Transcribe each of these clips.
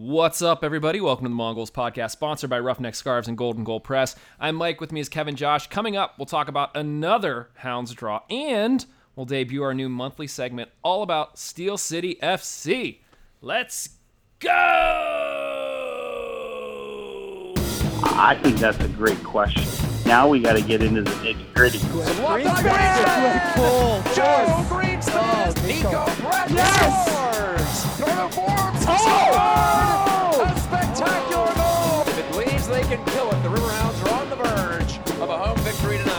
What's up, everybody? Welcome to the Mongols podcast, sponsored by Roughneck Scarves and Golden Gold Press. I'm Mike. With me is Kevin Josh. Coming up, we'll talk about another Hounds draw, and we'll debut our new monthly segment all about Steel City FC. Let's go! I think that's a great question. Now we got to get into the nitty gritty. Joe Greenspan, Nico Bradley scores! Kenardo Forbes scored! A spectacular goal! If it believes they can kill it, the Riverhounds are on the verge of a home victory tonight.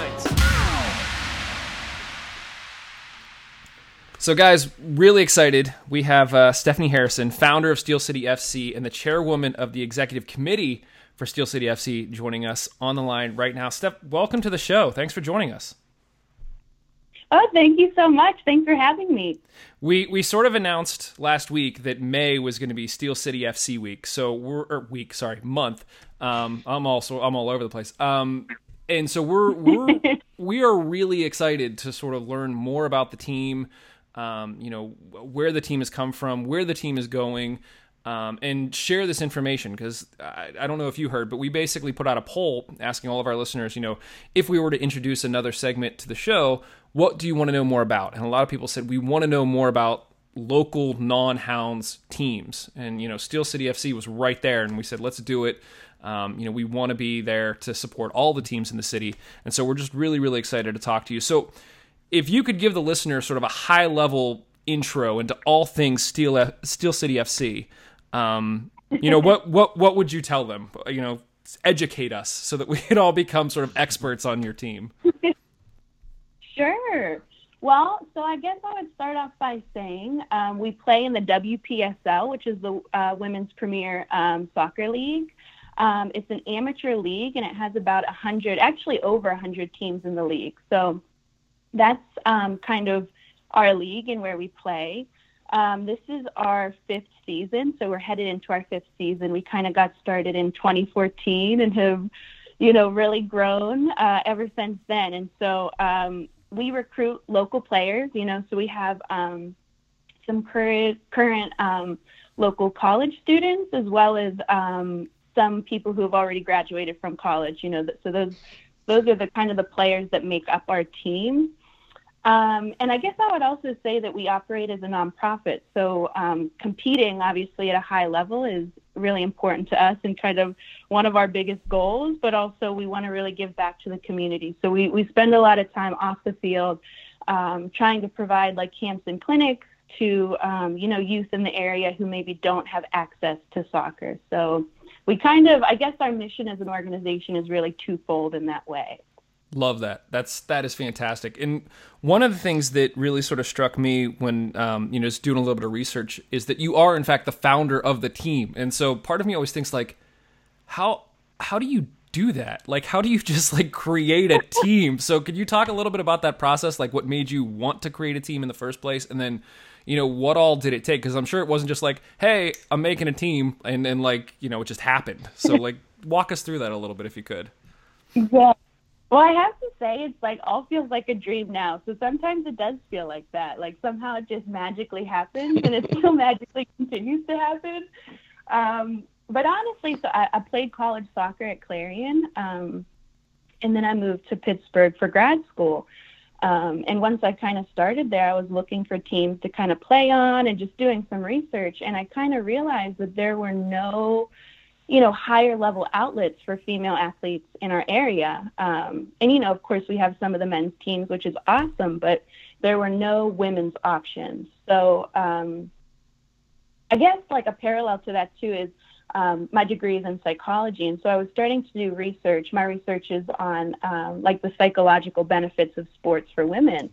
So, guys, really excited. We have uh, Stephanie Harrison, founder of Steel City FC and the chairwoman of the executive committee for Steel City FC, joining us on the line right now. Steph, welcome to the show. Thanks for joining us. Oh, thank you so much. Thanks for having me. We we sort of announced last week that May was going to be Steel City FC week. So we're or week, sorry, month. Um, I'm also I'm all over the place. Um, and so we're we're we are really excited to sort of learn more about the team. Um, you know where the team has come from, where the team is going, um, and share this information because I, I, don't know if you heard, but we basically put out a poll asking all of our listeners, you know, if we were to introduce another segment to the show, what do you want to know more about? And a lot of people said we want to know more about local non-hounds teams, and you know, Steel City FC was right there, and we said let's do it. Um, you know, we want to be there to support all the teams in the city, and so we're just really, really excited to talk to you. So, if you could give the listener sort of a high-level intro into all things Steel Steel City FC um, you know what what what would you tell them? You know, educate us so that we can all become sort of experts on your team. sure. Well, so I guess I would start off by saying um, we play in the WPSL, which is the uh, women's premier um, soccer league. Um, it's an amateur league, and it has about 100, actually over 100 teams in the league. So that's um, kind of our league and where we play. Um, this is our fifth season, so we're headed into our fifth season. We kind of got started in 2014 and have, you know, really grown uh, ever since then. And so um, we recruit local players, you know, so we have um, some current current um, local college students as well as um, some people who have already graduated from college. You know, so those those are the kind of the players that make up our team. Um, and I guess I would also say that we operate as a nonprofit. So um, competing, obviously, at a high level is really important to us and kind of one of our biggest goals, but also we want to really give back to the community. So we, we spend a lot of time off the field um, trying to provide like camps and clinics to, um, you know, youth in the area who maybe don't have access to soccer. So we kind of, I guess our mission as an organization is really twofold in that way. Love that. That's that is fantastic. And one of the things that really sort of struck me when um, you know just doing a little bit of research is that you are in fact the founder of the team. And so part of me always thinks like, how how do you do that? Like how do you just like create a team? so could you talk a little bit about that process? Like what made you want to create a team in the first place, and then you know what all did it take? Because I'm sure it wasn't just like, hey, I'm making a team, and then like you know it just happened. So like walk us through that a little bit if you could. Yeah. Well, I have to say, it's like all feels like a dream now. So sometimes it does feel like that. Like somehow it just magically happens, and it still magically continues to happen. Um, but honestly, so I, I, played college soccer at Clarion, um, and then I moved to Pittsburgh for grad school. Um, and once I kind of started there, I was looking for teams to kind of play on and just doing some research. And I kind of realized that there were no you know, higher level outlets for female athletes in our area. Um, and, you know, of course, we have some of the men's teams, which is awesome, but there were no women's options. So um, I guess like a parallel to that, too, is um, my degree is in psychology. And so I was starting to do research. My research is on um, like the psychological benefits of sports for women.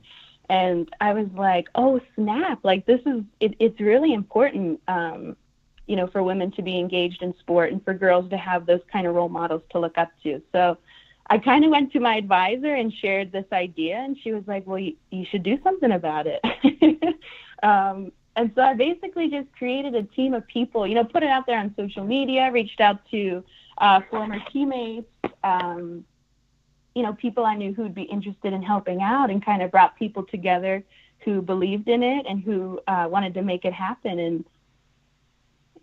And I was like, oh, snap. Like, this is, it, it's really important um, you know, for women to be engaged in sport and for girls to have those kind of role models to look up to. So I kind of went to my advisor and shared this idea, and she was like, "Well, you, you should do something about it." um, and so I basically just created a team of people, you know, put it out there on social media, reached out to uh, former teammates, um, you know, people I knew who'd be interested in helping out, and kind of brought people together who believed in it and who uh, wanted to make it happen. And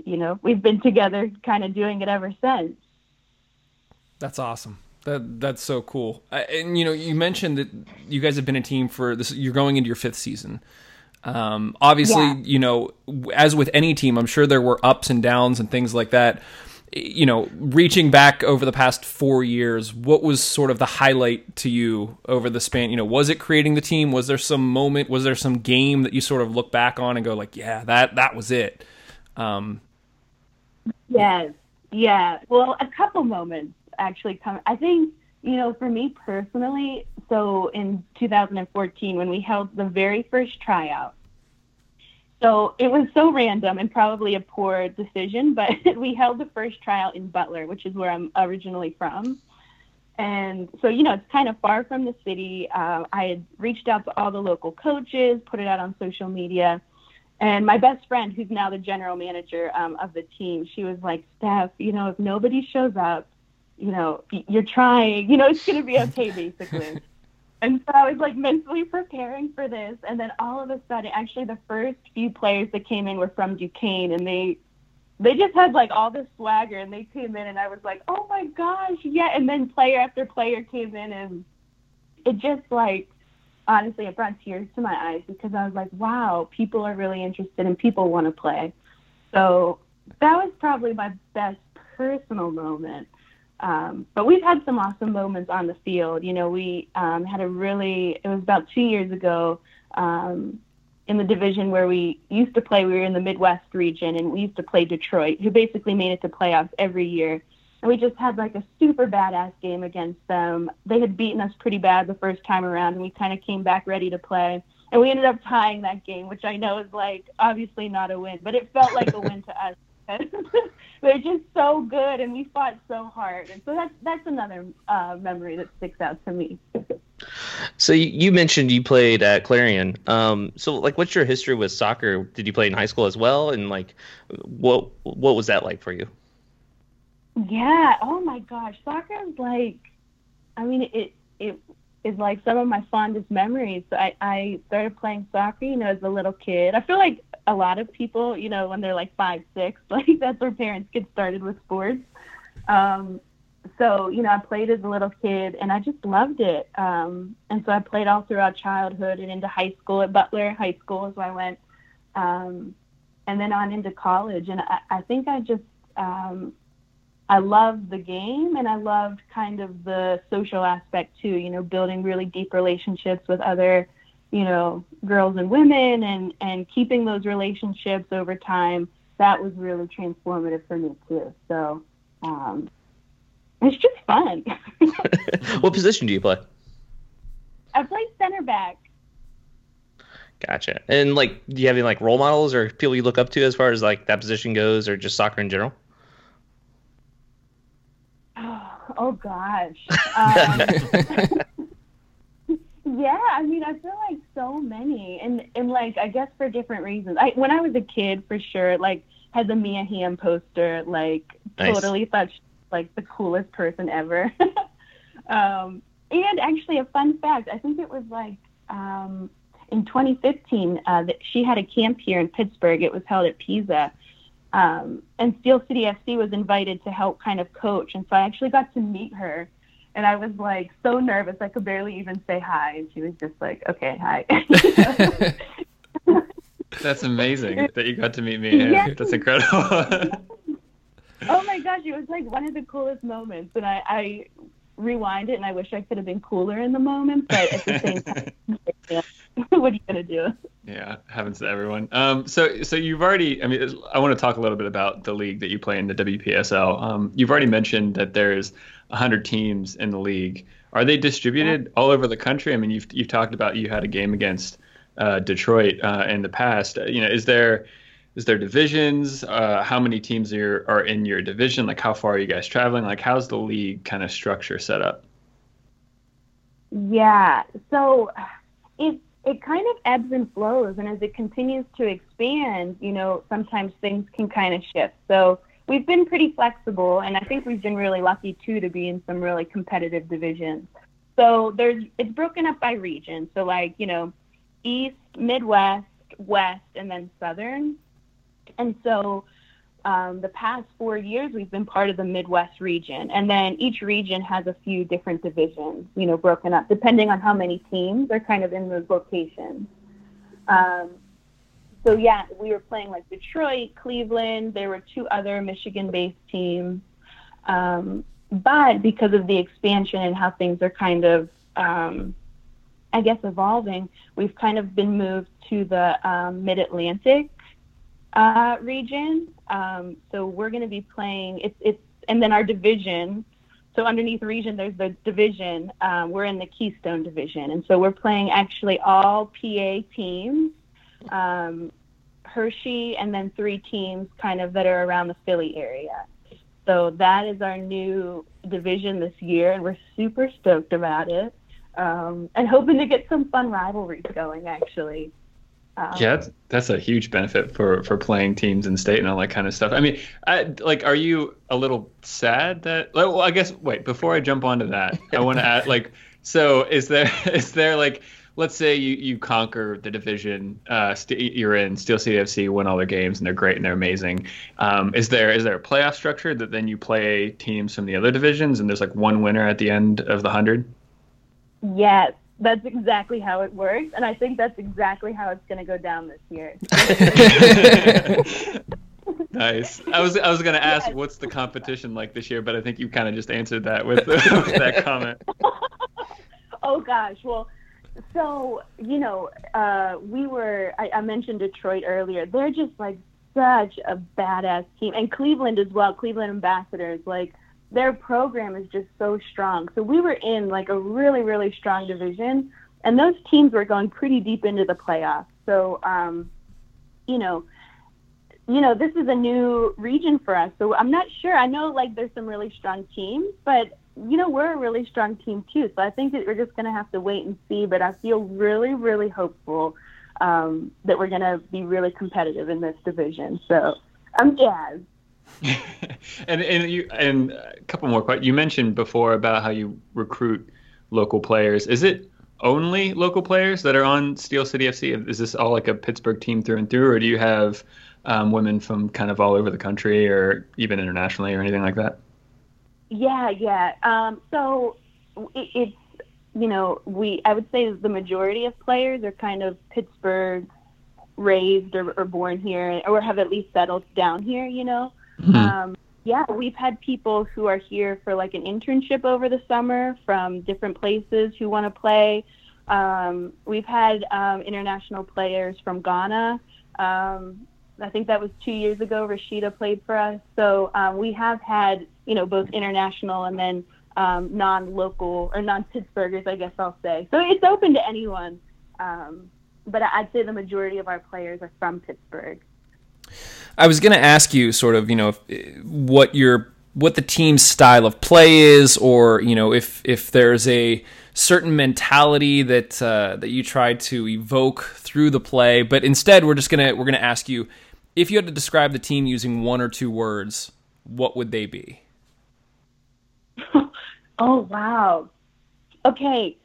you know, we've been together kind of doing it ever since. That's awesome. That that's so cool. And you know, you mentioned that you guys have been a team for this. You're going into your fifth season. Um, obviously, yeah. you know, as with any team, I'm sure there were ups and downs and things like that. You know, reaching back over the past four years, what was sort of the highlight to you over the span? You know, was it creating the team? Was there some moment? Was there some game that you sort of look back on and go like, yeah, that that was it? Um, yes, yeah. Well, a couple moments actually come. I think you know, for me personally, so in 2014 when we held the very first tryout. So it was so random and probably a poor decision, but we held the first tryout in Butler, which is where I'm originally from. And so, you know, it's kind of far from the city. Uh, I had reached out to all the local coaches, put it out on social media. And my best friend, who's now the general manager um, of the team, she was like, Steph, you know, if nobody shows up, you know, you're trying, you know, it's going to be okay, basically. and so I was like mentally preparing for this. And then all of a sudden, actually, the first few players that came in were from Duquesne and they, they just had like all this swagger and they came in and I was like, oh my gosh, yeah. And then player after player came in and it just like, honestly, it brought tears to my eyes because I was like, wow, people are really interested and people want to play. So that was probably my best personal moment. Um, but we've had some awesome moments on the field. You know, we um, had a really, it was about two years ago um, in the division where we used to play. We were in the Midwest region and we used to play Detroit, who basically made it to playoffs every year. And we just had like a super badass game against them. They had beaten us pretty bad the first time around, and we kind of came back ready to play. And we ended up tying that game, which I know is like obviously not a win, but it felt like a win to us. they're just so good, and we fought so hard, and so that's that's another uh, memory that sticks out to me. So you mentioned you played at Clarion. Um, so like, what's your history with soccer? Did you play in high school as well? And like, what what was that like for you? Yeah. Oh my gosh, soccer is like, I mean, it it is like some of my fondest memories. I I started playing soccer, you know, as a little kid. I feel like a lot of people, you know, when they're like five, six, like that's where parents get started with sports. Um, so, you know, I played as a little kid and I just loved it. Um, and so I played all throughout childhood and into high school at Butler High School as I went. Um, and then on into college. And I, I think I just, um, I loved the game and I loved kind of the social aspect too, you know, building really deep relationships with other you know, girls and women and, and keeping those relationships over time, that was really transformative for me too. So um, it's just fun. what position do you play? I play center back. Gotcha. And like, do you have any like role models or people you look up to as far as like that position goes, or just soccer in general? Oh, gosh. Um, Yeah, I mean, I feel like so many, and and like I guess for different reasons. I when I was a kid, for sure, like had the Mia Hamm poster, like nice. totally thought she like the coolest person ever. um, and actually, a fun fact, I think it was like um, in 2015 uh, that she had a camp here in Pittsburgh. It was held at Pisa. Um, and Steel City FC was invited to help kind of coach, and so I actually got to meet her and I was like so nervous I could barely even say hi, and she was just like, "Okay, hi." That's amazing that you got to meet me. Yes. That's incredible. oh my gosh, it was like one of the coolest moments, and I, I rewind it, and I wish I could have been cooler in the moment, but at the same time, what are you gonna do? Yeah, happens to everyone. Um, so so you've already. I mean, I want to talk a little bit about the league that you play in, the WPSL. Um, you've already mentioned that there's 100 teams in the league. Are they distributed all over the country? I mean, you've you've talked about you had a game against uh, Detroit uh, in the past. You know, is there is there divisions? Uh, how many teams are are in your division? Like, how far are you guys traveling? Like, how's the league kind of structure set up? Yeah, so it it kind of ebbs and flows, and as it continues to expand, you know, sometimes things can kind of shift. So we've been pretty flexible, and I think we've been really lucky too to be in some really competitive divisions. So there's it's broken up by region. So like you know, East, Midwest, West, and then Southern. And so um, the past four years, we've been part of the Midwest region, and then each region has a few different divisions, you know, broken up depending on how many teams are kind of in those locations. Um, so yeah, we were playing like Detroit, Cleveland. There were two other Michigan-based teams, um, but because of the expansion and how things are kind of, um, I guess, evolving, we've kind of been moved to the um, Mid-Atlantic uh, region. Um, so we're going to be playing. It's it's and then our division. So underneath region, there's the division. Um, we're in the Keystone division, and so we're playing actually all PA teams, um, Hershey, and then three teams kind of that are around the Philly area. So that is our new division this year, and we're super stoked about it, um, and hoping to get some fun rivalries going. Actually. Um, yeah, that's, that's a huge benefit for for playing teams in state and all that kind of stuff. I mean, I, like, are you a little sad that? Well, I guess wait. Before I jump onto that, I want to add, like, so is there is there like, let's say you you conquer the division, uh, you you're in Steel City FC, win all their games, and they're great and they're amazing. Um, is there is there a playoff structure that then you play teams from the other divisions and there's like one winner at the end of the hundred? Yes, that's exactly how it works, and I think that's exactly how it's going to go down this year. nice. I was I was going to ask yes. what's the competition like this year, but I think you kind of just answered that with, with that comment. oh gosh, well, so you know, uh, we were I, I mentioned Detroit earlier. They're just like such a badass team, and Cleveland as well. Cleveland Ambassadors, like their program is just so strong. So we were in like a really, really strong division, and those teams were going pretty deep into the playoffs. So, um, you know, you know, this is a new region for us. So I'm not sure. I know like there's some really strong teams, but you know, we're a really strong team too. So I think that we're just going to have to wait and see. But I feel really, really hopeful um, that we're going to be really competitive in this division. So I'm jazzed. and and you and a couple more questions. You mentioned before about how you recruit local players. Is it only local players that are on Steel City FC? Is this all like a Pittsburgh team through and through, or do you have um, women from kind of all over the country or even internationally or anything like that? Yeah, yeah. Um, so it, it's you know we I would say the majority of players are kind of Pittsburgh raised or, or born here or have at least settled down here. You know. Mm-hmm. Um, yeah, we've had people who are here for like an internship over the summer from different places who want to play. Um, we've had um, international players from Ghana. Um, I think that was two years ago. Rashida played for us. So um, we have had, you know, both international and then um, non-local or non-Pittsburghers, I guess I'll say. So it's open to anyone. Um, but I'd say the majority of our players are from Pittsburgh. I was going to ask you sort of, you know, if, what your what the team's style of play is, or you know, if if there's a certain mentality that uh, that you try to evoke through the play. But instead, we're just gonna we're gonna ask you if you had to describe the team using one or two words, what would they be? oh wow. Okay.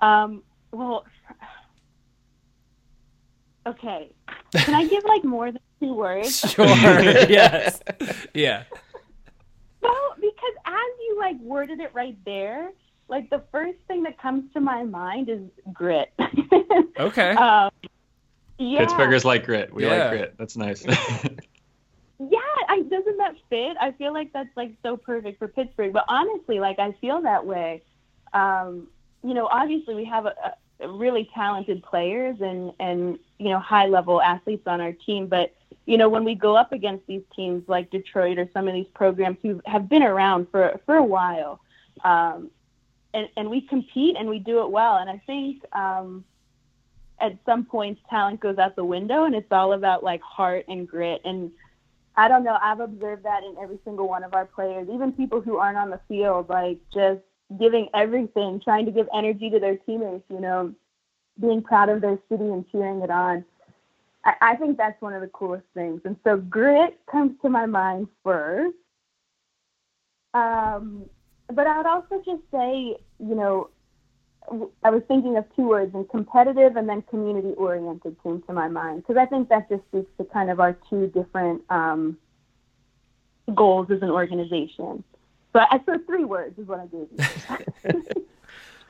Um, well, okay. Can I give like more than two words? Sure. yes. Yeah. Well, because as you like worded it right there, like the first thing that comes to my mind is grit. okay. Um, yeah. Pittsburghers like grit. We yeah. like grit. That's nice. yeah, I, doesn't that fit? I feel like that's like so perfect for Pittsburgh. But honestly, like I feel that way. Um, you know, obviously we have a, a really talented players and and you know high level athletes on our team, but you know, when we go up against these teams like Detroit or some of these programs who have been around for for a while, um, and and we compete and we do it well. And I think um, at some points talent goes out the window, and it's all about like heart and grit. And I don't know, I've observed that in every single one of our players, even people who aren't on the field, like just giving everything, trying to give energy to their teammates. You know, being proud of their city and cheering it on. I, I think that's one of the coolest things. And so grit comes to my mind first. Um, but I would also just say, you know, I was thinking of two words, and competitive and then community oriented came to my mind because I think that just speaks to kind of our two different um, goals as an organization. But I so three words is what I gave you.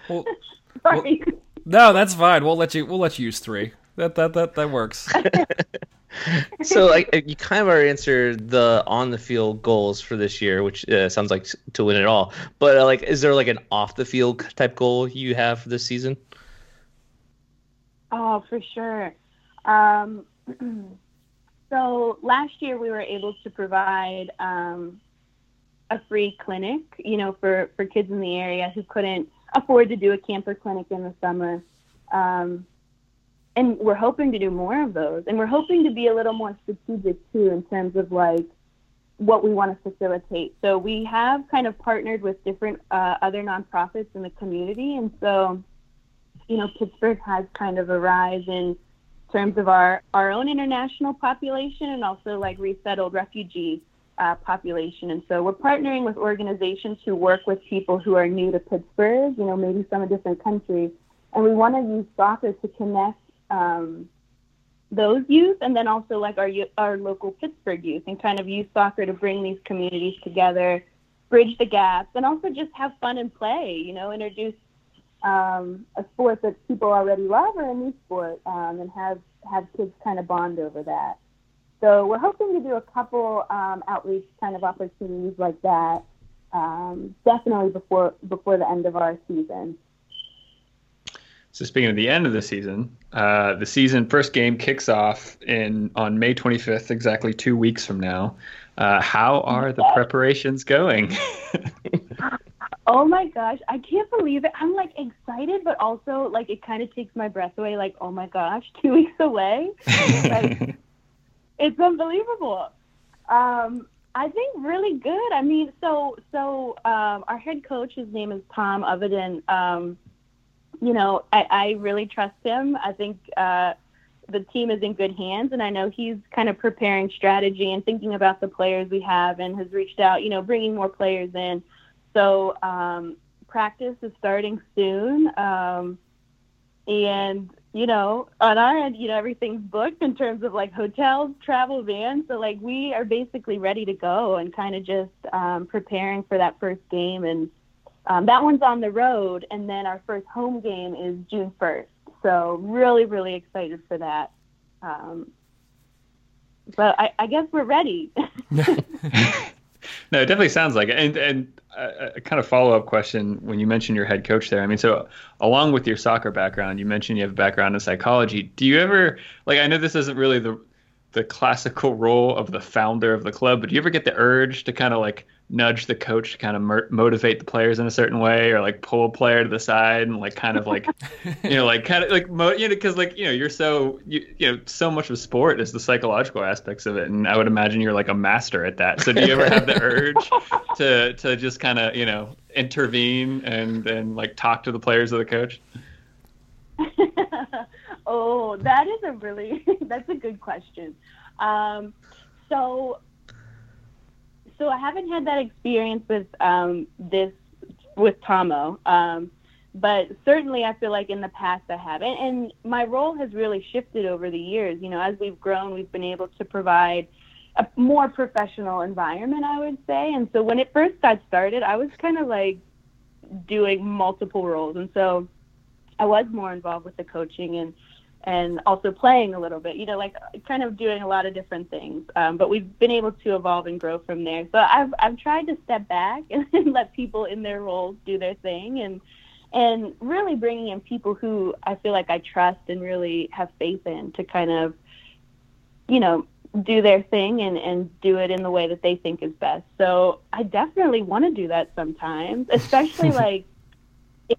Well, Sorry. no, that's fine. We'll let you. We'll let you use three. That that that that works. so like you kind of already answered the on the field goals for this year, which uh, sounds like to win it all. But uh, like, is there like an off the field type goal you have for this season? Oh, for sure. Um, so last year we were able to provide um, a free clinic, you know, for, for kids in the area who couldn't afford to do a camper clinic in the summer. Um, and we're hoping to do more of those. And we're hoping to be a little more strategic too in terms of like what we want to facilitate. So we have kind of partnered with different uh, other nonprofits in the community. And so, you know, Pittsburgh has kind of a rise in terms of our, our own international population and also like resettled refugee uh, population. And so we're partnering with organizations who work with people who are new to Pittsburgh, you know, maybe from a different country. And we want to use soccer to connect um, those youth and then also like our our local Pittsburgh youth and kind of use soccer to bring these communities together, bridge the gaps, and also just have fun and play. You know, introduce um, a sport that people already love or a new sport, um, and have have kids kind of bond over that. So we're hoping to do a couple um, outreach kind of opportunities like that, um, definitely before before the end of our season. So speaking of the end of the season, uh, the season first game kicks off in on May 25th, exactly two weeks from now. Uh, how are the preparations going? oh my gosh, I can't believe it. I'm like excited, but also like it kind of takes my breath away. Like, oh my gosh, two weeks away. like, it's unbelievable. Um, I think really good. I mean, so so um, our head coach, his name is Tom Ovenden. Um, you know, I, I really trust him. I think uh, the team is in good hands, and I know he's kind of preparing strategy and thinking about the players we have, and has reached out, you know, bringing more players in. So um, practice is starting soon, um, and you know, on our end, you know, everything's booked in terms of like hotels, travel, vans. So like we are basically ready to go and kind of just um, preparing for that first game and um, that one's on the road, and then our first home game is June 1st. So really, really excited for that. Um, but I, I, guess we're ready. no, it definitely sounds like it. And and a, a kind of follow up question when you mentioned your head coach there. I mean, so along with your soccer background, you mentioned you have a background in psychology. Do you ever like? I know this isn't really the the classical role of the founder of the club, but do you ever get the urge to kind of like nudge the coach to kind of mer- motivate the players in a certain way or like pull a player to the side and like kind of like you know like kind of like mo- you know because like you know you're so you, you know so much of sport is the psychological aspects of it and i would imagine you're like a master at that. So do you ever have the urge to to just kind of you know intervene and and like talk to the players of the coach? Oh that is a really that's a good question. Um so so I haven't had that experience with um, this with Tomo, um, but certainly I feel like in the past I have, and, and my role has really shifted over the years. You know, as we've grown, we've been able to provide a more professional environment, I would say. And so when it first got started, I was kind of like doing multiple roles, and so I was more involved with the coaching and and also playing a little bit, you know, like kind of doing a lot of different things. Um, but we've been able to evolve and grow from there. So I've I've tried to step back and, and let people in their roles do their thing and and really bringing in people who I feel like I trust and really have faith in to kind of, you know, do their thing and, and do it in the way that they think is best. So I definitely want to do that sometimes, especially like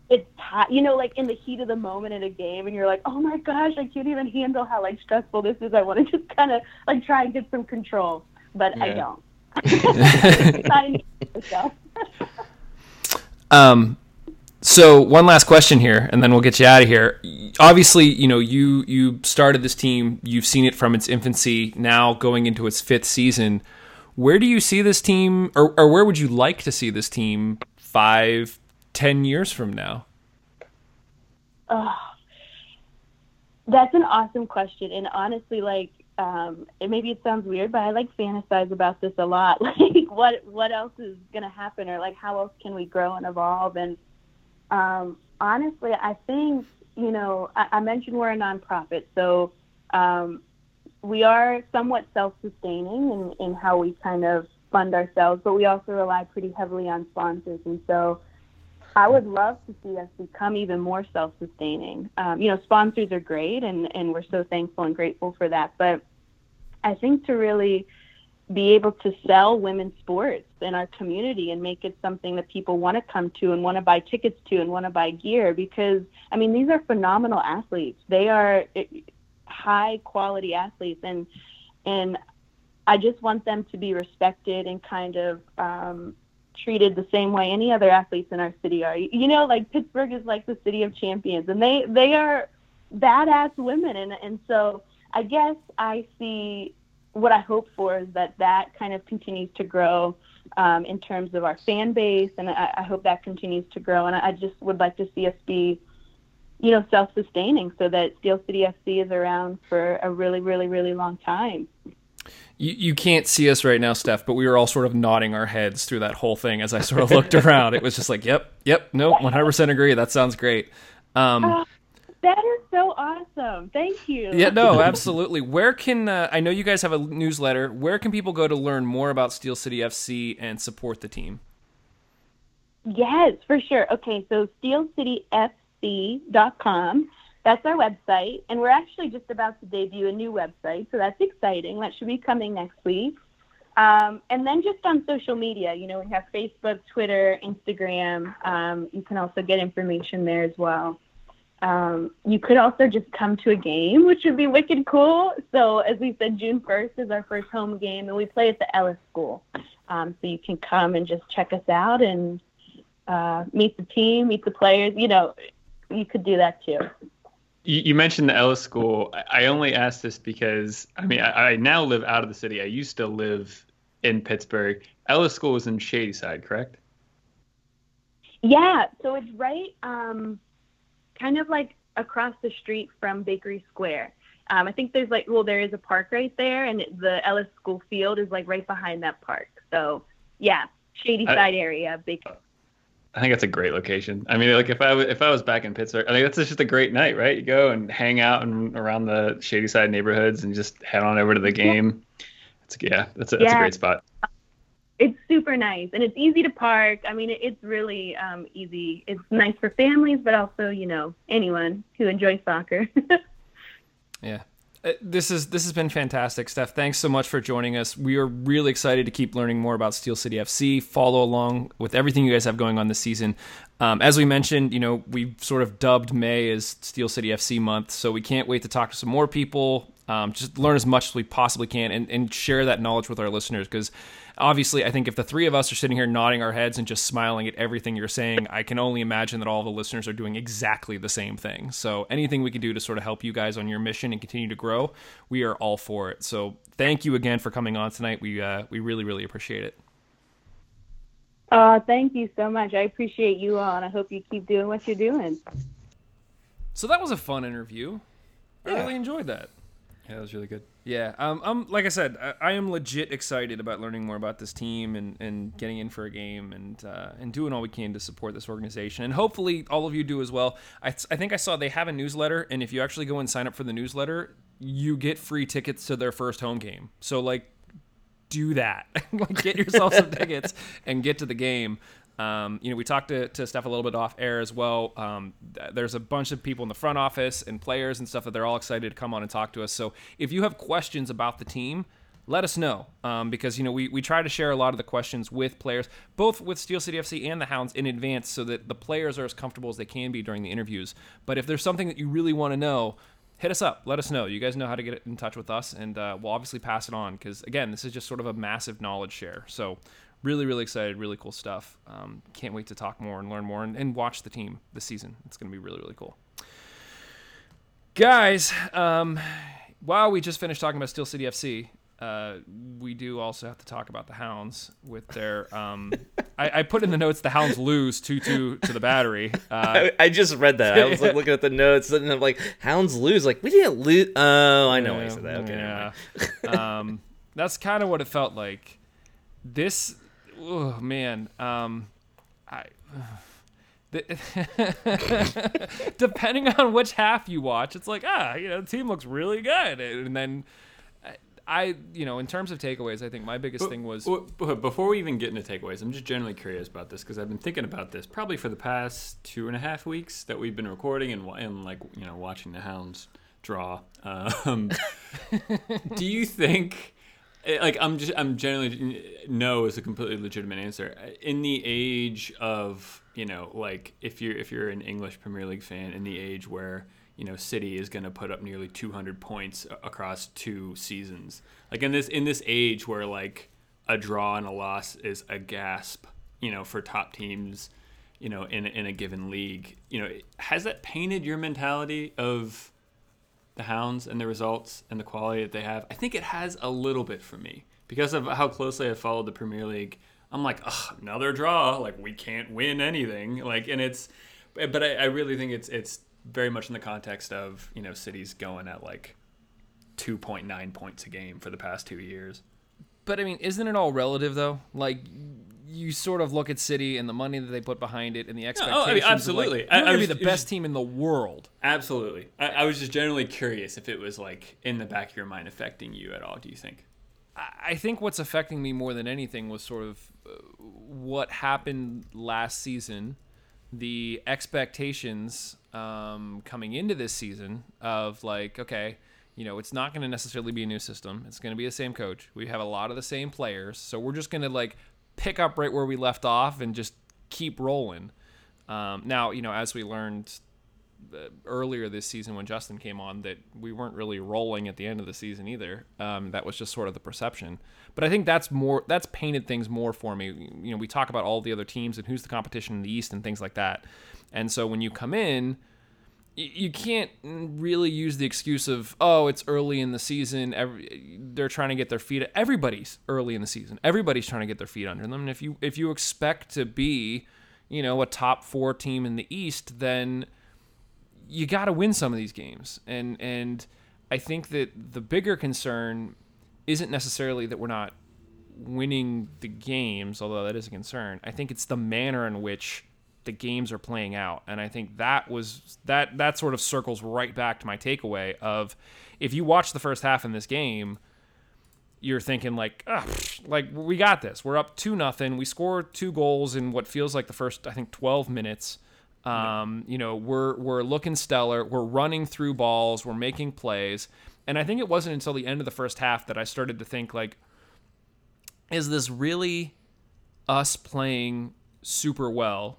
it's hot, you know, like in the heat of the moment in a game, and you're like, oh my gosh, I can't even handle how like stressful this is. I want to just kind of like try and get some control, but yeah. I don't. Um. So one last question here, and then we'll get you out of here. Obviously, you know you you started this team. You've seen it from its infancy, now going into its fifth season. Where do you see this team, or, or where would you like to see this team five, 10 years from now? Oh, that's an awesome question. And honestly, like, um, it, maybe it sounds weird, but I like fantasize about this a lot. Like, what what else is gonna happen, or like how else can we grow and evolve? And um, honestly, I think you know I, I mentioned we're a nonprofit, so um, we are somewhat self-sustaining in, in how we kind of fund ourselves, but we also rely pretty heavily on sponsors, and so. I would love to see us become even more self-sustaining. Um, you know, sponsors are great, and and we're so thankful and grateful for that. But I think to really be able to sell women's sports in our community and make it something that people want to come to and want to buy tickets to and want to buy gear because I mean these are phenomenal athletes. They are eh, high quality athletes and and I just want them to be respected and kind of um, treated the same way any other athletes in our city are. You know, like Pittsburgh is like the city of champions, and they they are badass women, and and so I guess I see what I hope for is that that kind of continues to grow um, in terms of our fan base, and I, I hope that continues to grow. And I, I just would like to see us be, you know, self-sustaining, so that Steel City FC is around for a really, really, really long time. You, you can't see us right now, Steph, but we were all sort of nodding our heads through that whole thing as I sort of looked around. It was just like, yep, yep, nope, 100% agree. That sounds great. Um, Oh, that is so awesome. Thank you. yeah, no, absolutely. Where can, uh, I know you guys have a newsletter. Where can people go to learn more about Steel City FC and support the team? Yes, for sure. Okay, so steelcityfc.com. That's our website, and we're actually just about to debut a new website, so that's exciting. That should be coming next week. Um, and then just on social media, you know, we have Facebook, Twitter, Instagram. Um, you can also get information there as well. Um, you could also just come to a game, which would be wicked cool. So, as we said, June 1st is our first home game, and we play at the Ellis School. Um, so, you can come and just check us out and uh, meet the team, meet the players. You know, you could do that too. You, you mentioned the Ellis School. I, only asked this because I mean I, I now live out of the city. I used to live in Pittsburgh. Ellis School was in Shadyside, correct? Yeah, so it's right, um, kind of like across the street from Bakery Square. Um, I think there's like, well, there is a park right there, and it- the Ellis School Field is like right behind that park. So, yeah, Shady I- Side area, Bakery. I think that's a great location. I mean, like if I was if I was back in Pittsburgh, I think that's just a great night, right? You go and hang out and around the Shady Side neighborhoods and just head on over to the game. It's yeah, that's a, that's a Yeah. great spot. It's super nice, and it's easy to park. I mean, it's really um, easy. It's nice for families, but also, you know, anyone who enjoys soccer. Yeah. Uh, This is this has been fantastic, Steph. Thanks so much for joining us. We are really excited to keep learning more about Steel City FC. Follow along with everything you guys have going on this season. Um, as we mentioned, you know we've sort of dubbed May as Steel City FC month, so we can't wait to talk to some more people. Um, just learn as much as we possibly can and, and share that knowledge with our listeners because obviously i think if the three of us are sitting here nodding our heads and just smiling at everything you're saying i can only imagine that all the listeners are doing exactly the same thing so anything we can do to sort of help you guys on your mission and continue to grow we are all for it so thank you again for coming on tonight we uh, we really really appreciate it Oh, thank you so much. I appreciate you all, and I hope you keep doing what you're doing. so that was a fun interview i Yeah. really enjoyed that Yeah, that was really good. Yeah, um, I'm like I said, I, I am legit excited about learning more about this team and, and getting in for a game and uh, and doing all we can to support this organization. And hopefully, all of you do as well. I, I think I saw they have a newsletter, and if you actually go and sign up for the newsletter, you get free tickets to their first home game. So like, do that. like, get yourself some tickets and get to the game. Um, you know, we talked to, to Steph a little bit off air as well. Um, th- there's a bunch of people in the front office and players and stuff that they're all excited to come on and talk to us. So if you have questions about the team, let us know um, because you know we, we try to share a lot of the questions with players, both with Steel City FC and the Hounds in advance, so that the players are as comfortable as they can be during the interviews. But if there's something that you really want to know, hit us up. Let us know. You guys know how to get in touch with us, and uh, we'll obviously pass it on because again, this is just sort of a massive knowledge share. So really, really excited, really cool stuff. Um, can't wait to talk more and learn more and, and watch the team this season. It's going to be really, really cool. Guys, um, wow, we just finished talking about Steel City FC. uh, we do also have to talk about the Hounds with their. Um, I, I put in the notes the Hounds lose two two to the Battery. Uh, I, I just read that. I was like looking at the notes and I'm like, Hounds lose. Like we didn't lose. Oh, I know why you said that. Okay, yeah. um, that's kind of what it felt like. This, oh man, um, I. depending on which half you watch, it's like ah, you know, the team looks really good, and then I, you know, in terms of takeaways, I think my biggest But- thing was but before we even get into takeaways, I'm just generally curious about this because I've been thinking about this probably for the past two and a half weeks that we've been recording and, and like you know watching the Hounds draw. Um, do you think? Like I'm just I'm generally no is a completely legitimate answer. In the age of you know like if you're if you're an English Premier League fan in the age where you know City is going to put up nearly 200 points across two seasons. Like in this in this age where like a draw and a loss is a gasp, you know, for top teams, you know, in in a given league. You know, has that painted your mentality of the Hounds and the results and the quality that they have? I think it has a little bit for me because of how closely I followed the Premier League. I'm like, another draw. Like we can't win anything. Like, and it's, but I, I really think it's it's very much in the context of you know cities going at like 2.9 points a game for the past two years. But I mean, isn't it all relative though? Like you sort of look at City and the money that they put behind it and the oh, I expectations. mean, of, like, absolutely. I- I going to be the was best team in the world. Absolutely. I, I was just generally curious if it was like in the back of your mind affecting you at all. Do you think? I I think what's affecting me more than anything was sort of uh, what happened last season, the expectations um, coming into this season of like, okay, you know, it's not going to necessarily be a new system. It's going to be the same coach. We have a lot of the same players, so we're just going to like pick up right where we left off and just keep rolling. Um, now, you know, as we learned uh, earlier this season when Justin came on that we weren't really rolling at the end of the season either. Um, that was just sort of the perception. But I think that's more that's painted things more for me. You know, we talk about all the other teams and who's the competition in the East and things like that. And so when you come in, you can't really use the excuse of oh it's early in the season every, they're trying to get their feet everybody's early in the season everybody's trying to get their feet under them and if you if you expect to be you know a top 4 team in the east then you got to win some of these games and and I think that the bigger concern isn't necessarily that we're not winning the games although that is a concern. I think it's the manner in which the games are playing out and I think that was that that sort of circles right back to my takeaway of if you watch the first half in this game you're thinking like like we got this we're up 2 nothing we score two goals in what feels like the first I think 12 minutes um, you know, we're we're looking stellar. We're running through balls. We're making plays. And I think it wasn't until the end of the first half that I started to think like, is this really us playing super well,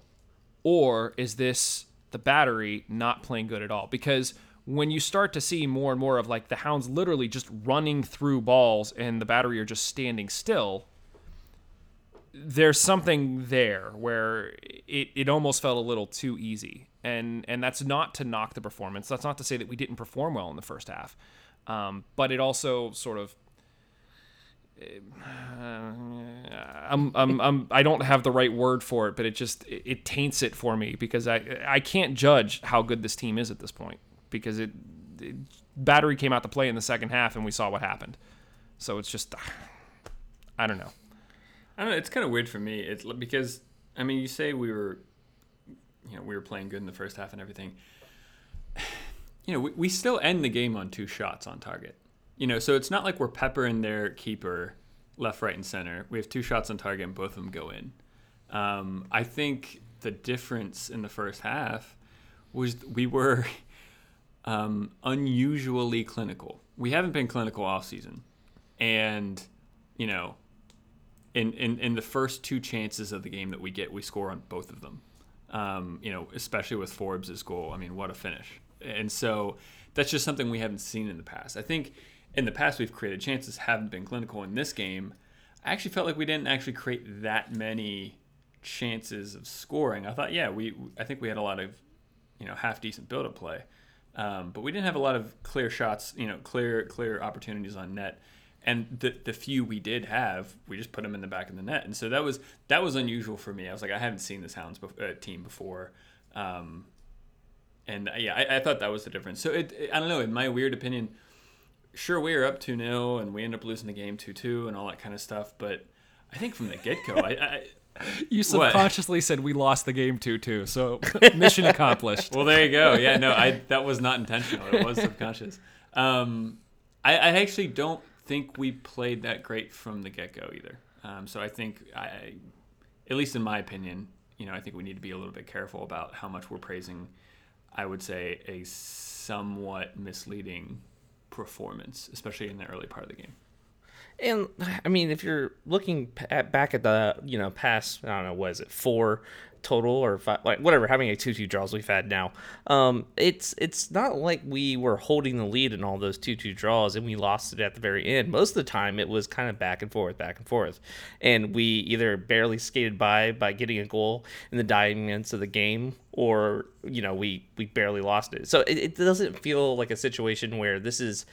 or is this the battery not playing good at all? Because when you start to see more and more of like the hounds literally just running through balls and the battery are just standing still, there's something there where it, it almost felt a little too easy. And and that's not to knock the performance. That's not to say that we didn't perform well in the first half. Um, but it also sort of I'm, I'm, I'm, I don't have the right word for it, but it just it, taints it for me because I I can't judge how good this team is at this point because it, it battery came out to play in the second half and we saw what happened. So it's just I don't know. I don't know. It's kind of weird for me. It's because I mean, you say we were, you know, we were playing good in the first half and everything. You know, we, we still end the game on two shots on target. You know, so it's not like we're peppering their keeper left, right, and center. We have two shots on target and both of them go in. Um, I think the difference in the first half was we were um, unusually clinical. We haven't been clinical all season, and you know, in, in, in the first two chances of the game that we get, we score on both of them. Um, you know, especially with Forbes' goal. I mean, what a finish! And so that's just something we haven't seen in the past. I think in the past we've created chances, haven't been clinical. In this game, I actually felt like we didn't actually create that many chances of scoring. I thought, yeah, we I think we had a lot of you know half decent build up play, um, but we didn't have a lot of clear shots. You know, clear clear opportunities on net. and the the few we did have, we just put them in the back of the net, and so that was that was unusual for me. I was like, I haven't seen this Hounds bef- uh, team before, um, and uh, yeah, I, I thought that was the difference. So it, it- I don't know. In my weird opinion, sure we were up two 0 and we end up losing the game two two and all that kind of stuff, but I think from the get go, I, I You What? subconsciously said we lost the game two two, so mission accomplished. Well, there you go. Yeah, no, I that was not intentional. It was subconscious. Um, I, I actually don't think we played that great from the get go either. Um, so I think, I, at least in my opinion, you know, I think we need to be a little bit careful about how much we're praising. I would say a somewhat misleading performance, especially in the early part of the game. And I mean, if you're looking at, back at the you know past, I don't know, what is it, four total or five, like whatever, how many two-two draws we've had now? Um, it's it's not like we were holding the lead in all those two-two draws and we lost it at the very end. Most of the time, it was kind of back and forth, back and forth, and we either barely skated by by getting a goal in the dying minutes of the game, or you know we we barely lost it. So it, it doesn't feel like a situation where this is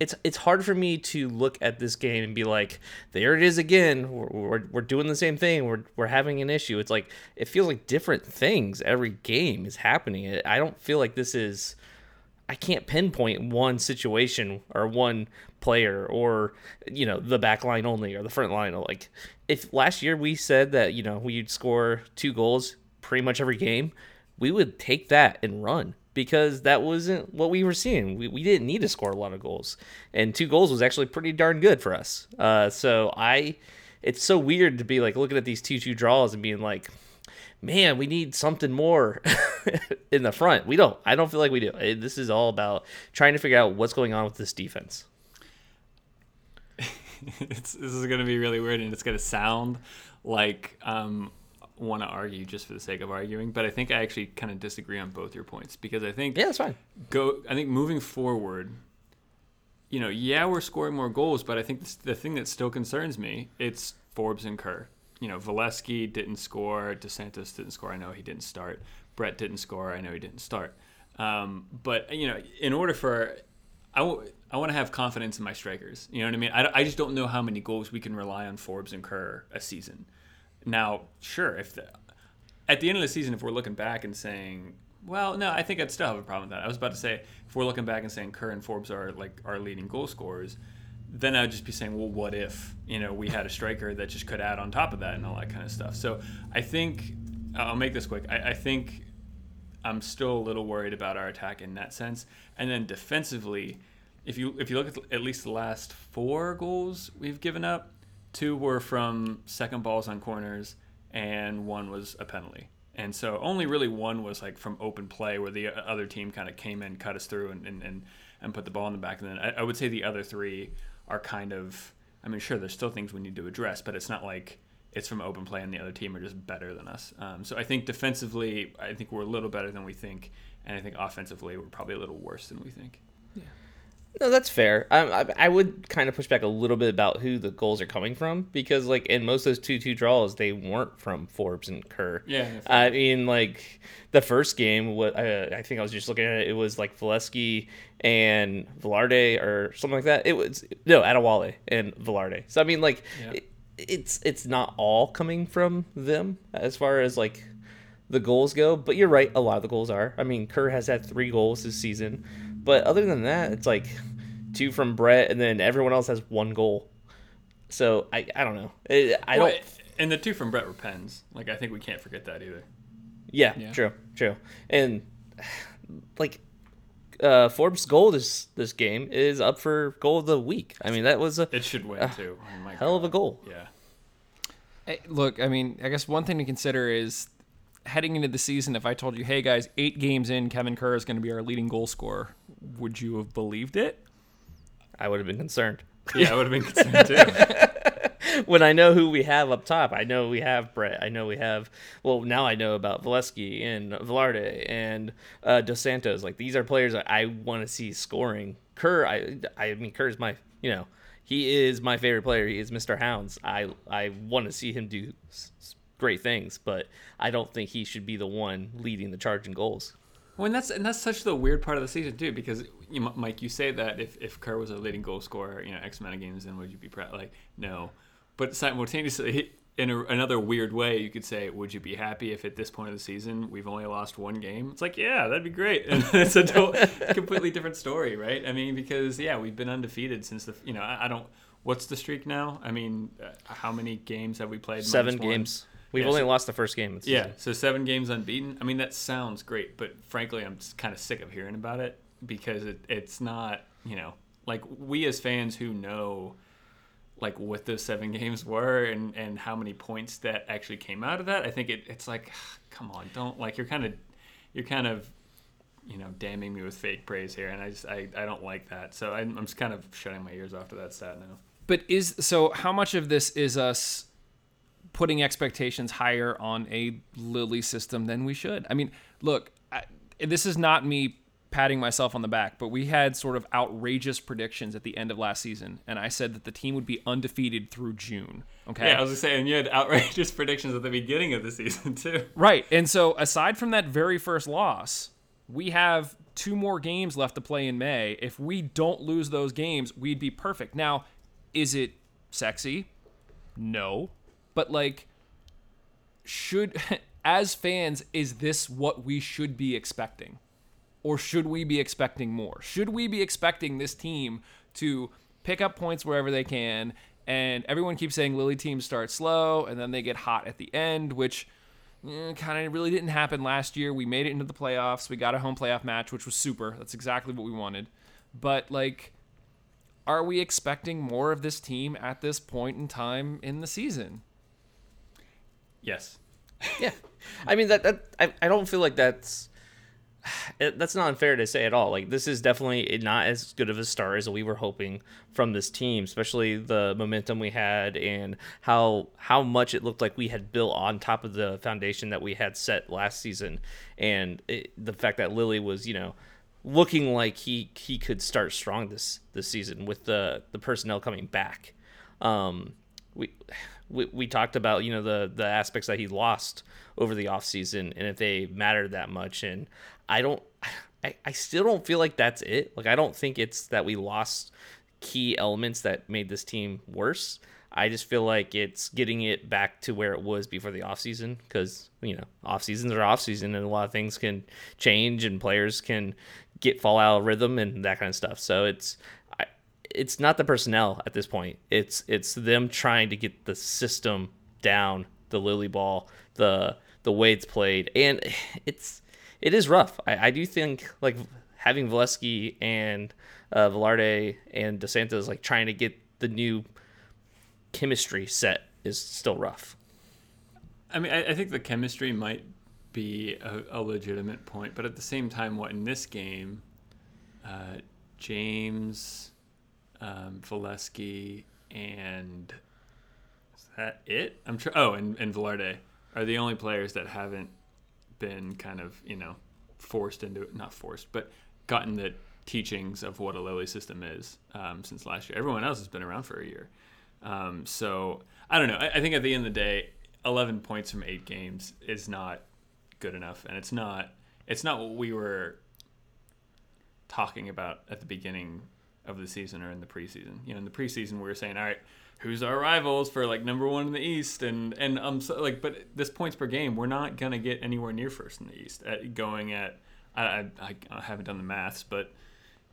it's it's hard for me to look at this game and be like, there it is again. We're, we're, we're doing the same thing. We're, we're having an issue. It's like it feels like different things every game is happening. I don't feel like this is. I can't pinpoint one situation or one player or you know the back line only or the front line. Like if last year we said that you know we'd score two goals pretty much every game, we would take that and run because that wasn't what we were seeing. We, we didn't need to score a lot of goals, and two goals was actually pretty darn good for us. Uh, so I, it's so weird to be like looking at these two two draws and being like, man, we need something more in the front. We don't. I don't feel like we do. This is all about trying to figure out what's going on with this defense. this is going to be really weird and it's going to sound like um want to argue just for the sake of arguing but i think i actually kind of disagree on both your points because i think Yeah, that's fine. go i think moving forward you know yeah we're scoring more goals but i think the thing that still concerns me it's forbes and kerr you know Valesky didn't score Dos Santos didn't score i know he didn't start brett didn't score i know he didn't start um, but you know in order for I, w- I want to have confidence in my strikers. You know what I mean? I, I just don't know how many goals we can rely on Forbes and Kerr a season. Now, sure, if the, at the end of the season, if we're looking back and saying, well, no, I think I'd still have a problem with that. I was about to say, if we're looking back and saying Kerr and Forbes are like our leading goal scorers, then I'd just be saying, well, what if you know we had a striker that just could add on top of that and all that kind of stuff. So I think I'll make this quick. I, I think I'm still a little worried about our attack in that sense. And then defensively, if you if you look at at least the last four goals we've given up, two were from second balls on corners, and one was a penalty. And so only really one was like from open play where the other team kind of came in, cut us through, and, and, and, and put the ball in the back. And then I, I would say the other three are kind of, I mean, sure, there's still things we need to address, but it's not like it's from open play and the other team are just better than us. Um, so I think defensively, I think we're a little better than we think, and I think offensively, we're probably a little worse than we think. No, that's fair. I, I, I would kind of push back a little bit about who the goals are coming from because, like, in most of those two-two draws, they weren't from Forbes and Kerr. Yeah, I mean, like the first game, what uh, I think I was just looking at it, it was like Valesky and Velarde or something like that. It was no Adewale and Velarde. So I mean, like, Yeah. it, it's it's not all coming from them as far as like the goals go. But you're right, a lot of the goals are. I mean, Kerr has had three goals this season, but other than that, it's like two from Brett, and then everyone else has one goal. So I I don't know. It, I Well, don't. and the two from Brett were pens. Like I think we can't forget that either. Yeah, Yeah. true, true. And like uh Forbes goal this this game is up for goal of the week. I mean, that was a It should win too. Oh my hell of a goal. Yeah. Hey, look, I mean, I guess one thing to consider is heading into the season. If I told you, "Hey guys, eight games in, Kevin Kerr is going to be our leading goal scorer," would you have believed it? I would have been concerned. Yeah, I would have been concerned too. when I know who we have up top, I know we have Brett. I know we have. Well, now I know about Valesky and Velarde and uh, Dos Santos. Like these are players that I want to see scoring. Kerr, I, I mean, Kerr is my, you know, he is my favorite player. He is Mr. Hounds. I, I want to see him do s- s- great things, but I don't think he should be the one leading the charge in goals. Well, and that's and that's such the weird part of the season too, because you, Mike, you say that if if Kerr was a leading goal scorer, you know, X amount of games, then would you be proud? Like, no, but simultaneously, in a, another weird way, you could say, would you be happy if at this point of the season we've only lost one game? It's like, yeah, that'd be great. And it's a completely different story, right? I mean, because yeah, we've been undefeated since the you know I, I don't. What's the streak now? I mean, uh, how many games have we played? Seven Minus one? Games. We've Yeah, only so- lost the first game. Yeah, season. so seven games unbeaten. I mean, that sounds great, but frankly, I'm kind of sick of hearing about it because it, it's not, you know, like we as fans who know like what those seven games were and, and how many points that actually came out of that. I think it, it's like, come on, don't like you're kind of, you're kind of, you know, damning me with fake praise here, and I just I, I don't like that. So I'm, I'm just kind of shutting my ears off to that stat now. But is so how much of this is us putting expectations higher on a Lilley system than we should? I mean, look, I, this is not me patting myself on the back, but we had sort of outrageous predictions at the end of last season, and I said that the team would be undefeated through June. Okay. Yeah, I was just saying you had outrageous predictions at the beginning of the season too. Right. And so aside from that very first loss, we have two more games left to play in May. If we don't lose those games, we'd be perfect. Now, is it sexy? No. But like should as fans is this what we should be expecting? Or should we be expecting more? Should we be expecting this team to pick up points wherever they can? And everyone keeps saying Lilley teams start slow and then they get hot at the end, which eh, kind of really didn't happen last year. We made it into the playoffs. We got a home playoff match, which was super. That's exactly what we wanted. But like, are we expecting more of this team at this point in time in the season? Yes. Yeah, I mean that that I, I don't feel like that's it, that's not unfair to say at all. Like this is definitely not as good of a start as we were hoping from this team, especially the momentum we had and how how much it looked like we had built on top of the foundation that we had set last season, and it, the fact that Lilley was you know looking like he he could start strong this this season with the the personnel coming back. Um, we, we we talked about you know the the aspects that he lost over the offseason and if they mattered that much and I don't I, I still don't feel like that's it. Like I don't think it's that we lost key elements that made this team worse. I just feel like it's getting it back to where it was before the offseason because, you know, off seasons are off season and a lot of things can change and players can get fall out of rhythm and that kind of stuff. So it's it's not the personnel at this point. It's it's them trying to get the system down, the Lilley ball, the the way it's played, and it's it is rough. I, I do think like having Valesky and uh, Velarde and Dos Santos like trying to get the new chemistry set is still rough. I mean, I, I think the chemistry might be a, a legitimate point, but at the same time, what in this game, uh, James, um, Valesky, and is that it? I'm sure. Oh, and and Velarde are the only players that haven't been kind of you know forced into it, not forced, but gotten the teachings of what a Lilley system is um, since last year. Everyone else has been around for a year. Um, so I don't know. I, I think at the end of the day, 11 points from eight games is not good enough, and it's not it's not what we were talking about at the beginning of the season or in the preseason. You know, in the preseason we were saying, all right, who's our rivals for like number one in the East, and and um so, like, but this points per game, we're not gonna get anywhere near first in the East. At going at I, I, I haven't done the maths, but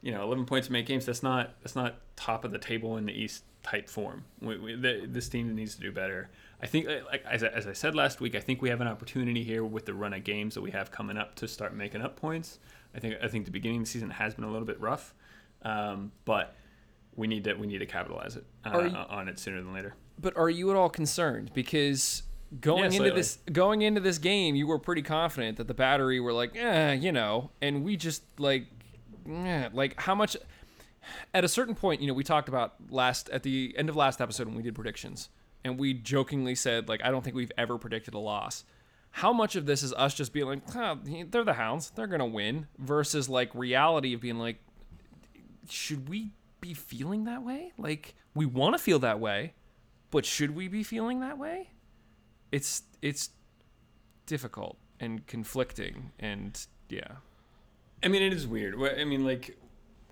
you know, 11 points in eight games. That's not that's not top of the table in the East type form. We, we, the, this team needs to do better. I think, like as I, as I said last week, I think we have an opportunity here with the run of games that we have coming up to start making up points. I think I think the beginning of the season has been a little bit rough, um, but we need to we need to capitalize it uh, you- on it sooner than later. But are you at all concerned? Because going Yeah, into slightly. this going into this game, you were pretty confident that the battery were like, eh, you know, and we just like, eh, like how much. At a certain point, you know, we talked about last at the end of last episode when we did predictions, and we jokingly said like, I don't think we've ever predicted a loss. How much of this is us just being like, huh, they're the Hounds, they're gonna win, versus like reality of being like, should we be feeling that way? Like we want to feel that way, but should we be feeling that way? It's it's difficult and conflicting and yeah. I mean, it is weird. I mean, like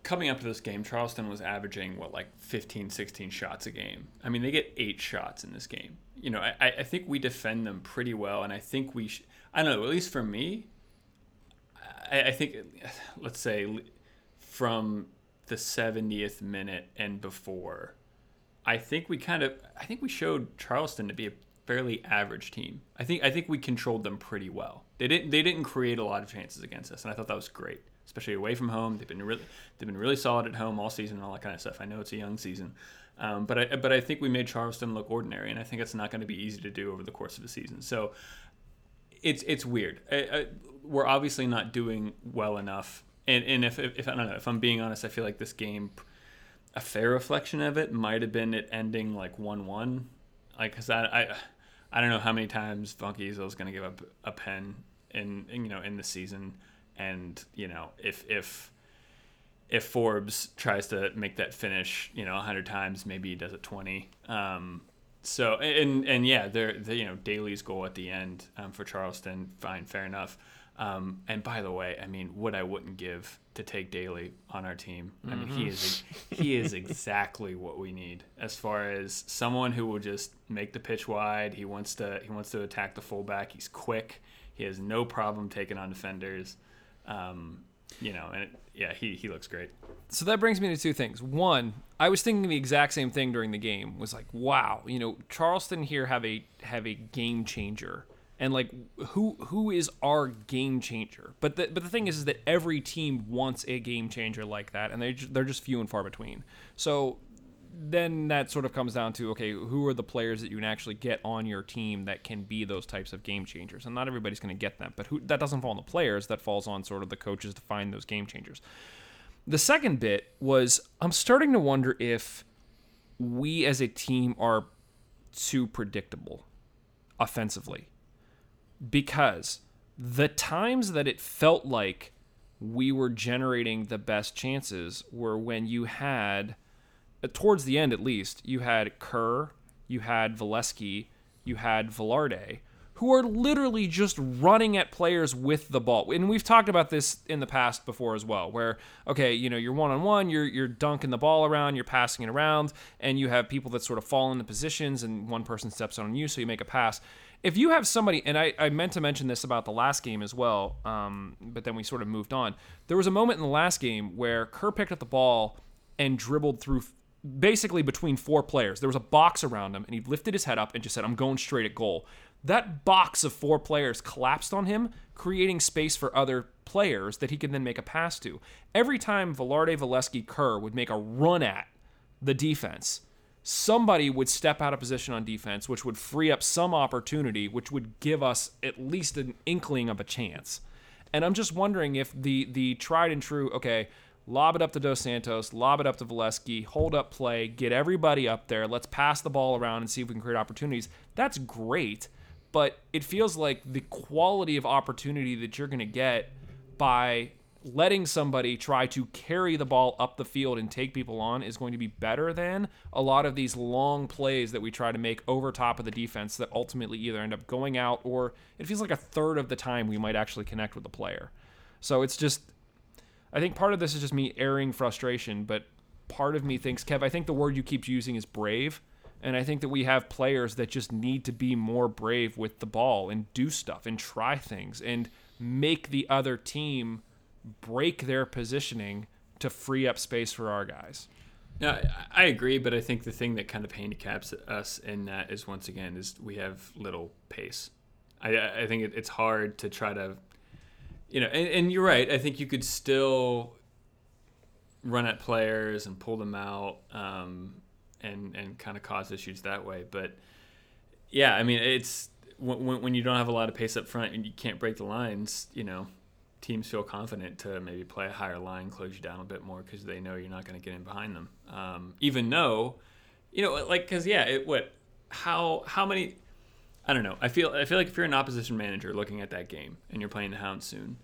coming up to this game, Charleston was averaging what like 15, 16 shots a game. I mean, they get eight shots in this game. You know, I, I think we defend them pretty well, and I think we. Sh- I don't know. At least for me, I, I think let's say from the 70th minute and before, I think we kind of I think we showed Charleston to be a fairly average team. I think I think we controlled them pretty well. They didn't they didn't create a lot of chances against us, and I thought that was great, especially away from home. They've been really they've been really solid at home all season and all that kind of stuff. I know it's a young season, um, but I but I think we made Charleston look ordinary, and I think it's not going to be easy to do over the course of the season. So it's it's weird. I, I, we're obviously not doing well enough, and and if, if if I don't know if I'm being honest, I feel like this game a fair reflection of it might have been it ending like one one, like because I, I I don't know how many times Funky is going to give up a pen in, in you know in the season, and you know if if if Forbes tries to make that finish, you know, hundred times, maybe he does it twenty. Um, so and and yeah, there you know Daly's goal at the end um, for Charleston, fine, fair enough. Um, and by the way, I mean, what I wouldn't give to take Daly on our team. I mean, he is he is exactly what we need as far as someone who will just make the pitch wide. He wants to he wants to attack the fullback. He's quick. He has no problem taking on defenders. Um, you know, and it, yeah, he he looks great. So that brings me to two things. One, I was thinking the exact same thing during the game. Was like, wow, you know, Charleston here have a have a game changer, and like, who who is our game changer? But the but the thing is, is that every team wants a game changer like that, and they they're just few and far between. So then that sort of comes down to okay, who are the players that you can actually get on your team that can be those types of game changers? And not everybody's going to get them, but who that doesn't fall on the players. That falls on sort of the coaches to find those game changers. The second bit was I'm starting to wonder if we as a team are too predictable offensively because the times that it felt like we were generating the best chances were when you had uh, towards the end at least you had Kerr, you had Valesky, you had Velarde who are literally just running at players with the ball. And we've talked about this in the past before as well, where okay, you know, you're one on one, you're you're dunking the ball around, you're passing it around, and you have people that sort of fall into positions, and one person steps on you, so you make a pass. If you have somebody, and I, I meant to mention this about the last game as well, um, but then we sort of moved on. There was a moment in the last game where Kerr picked up the ball and dribbled through basically between four players. There was a box around him, and he lifted his head up and just said, I'm going straight at goal. That box of four players collapsed on him, creating space for other players that he could then make a pass to. Every time Velarde, Valesky, Kerr would make a run at the defense, somebody would step out of position on defense, which would free up some opportunity, which would give us at least an inkling of a chance. And I'm just wondering if the the tried and true, okay, lob it up to Dos Santos, lob it up to Valesky, hold up play, get everybody up there, let's pass the ball around and see if we can create opportunities. That's great, but it feels like the quality of opportunity that you're going to get by letting somebody try to carry the ball up the field and take people on is going to be better than a lot of these long plays that we try to make over top of the defense that ultimately either end up going out or it feels like a third of the time we might actually connect with the player. So it's just I think part of this is just me airing frustration, but part of me thinks, Kev, I think the word you keep using is brave. And I think that we have players that just need to be more brave with the ball and do stuff and try things and make the other team break their positioning to free up space for our guys. I- I agree, but I think the thing that kind of handicaps us in that is once again is we have little pace. I I think it, it's hard to try to, you know, and, and you're right. I think you could still run at players and pull them out, um, and and kind of cause issues that way. But yeah, I mean, it's when when you don't have a lot of pace up front and you can't break the lines, you know, teams feel confident to maybe play a higher line, close you down a bit more because they know you're not going to get in behind them. Um, even though, you know, like because yeah, it what how how many I don't know. I feel I feel like if you're an opposition manager looking at that game and you're playing the Hounds soon,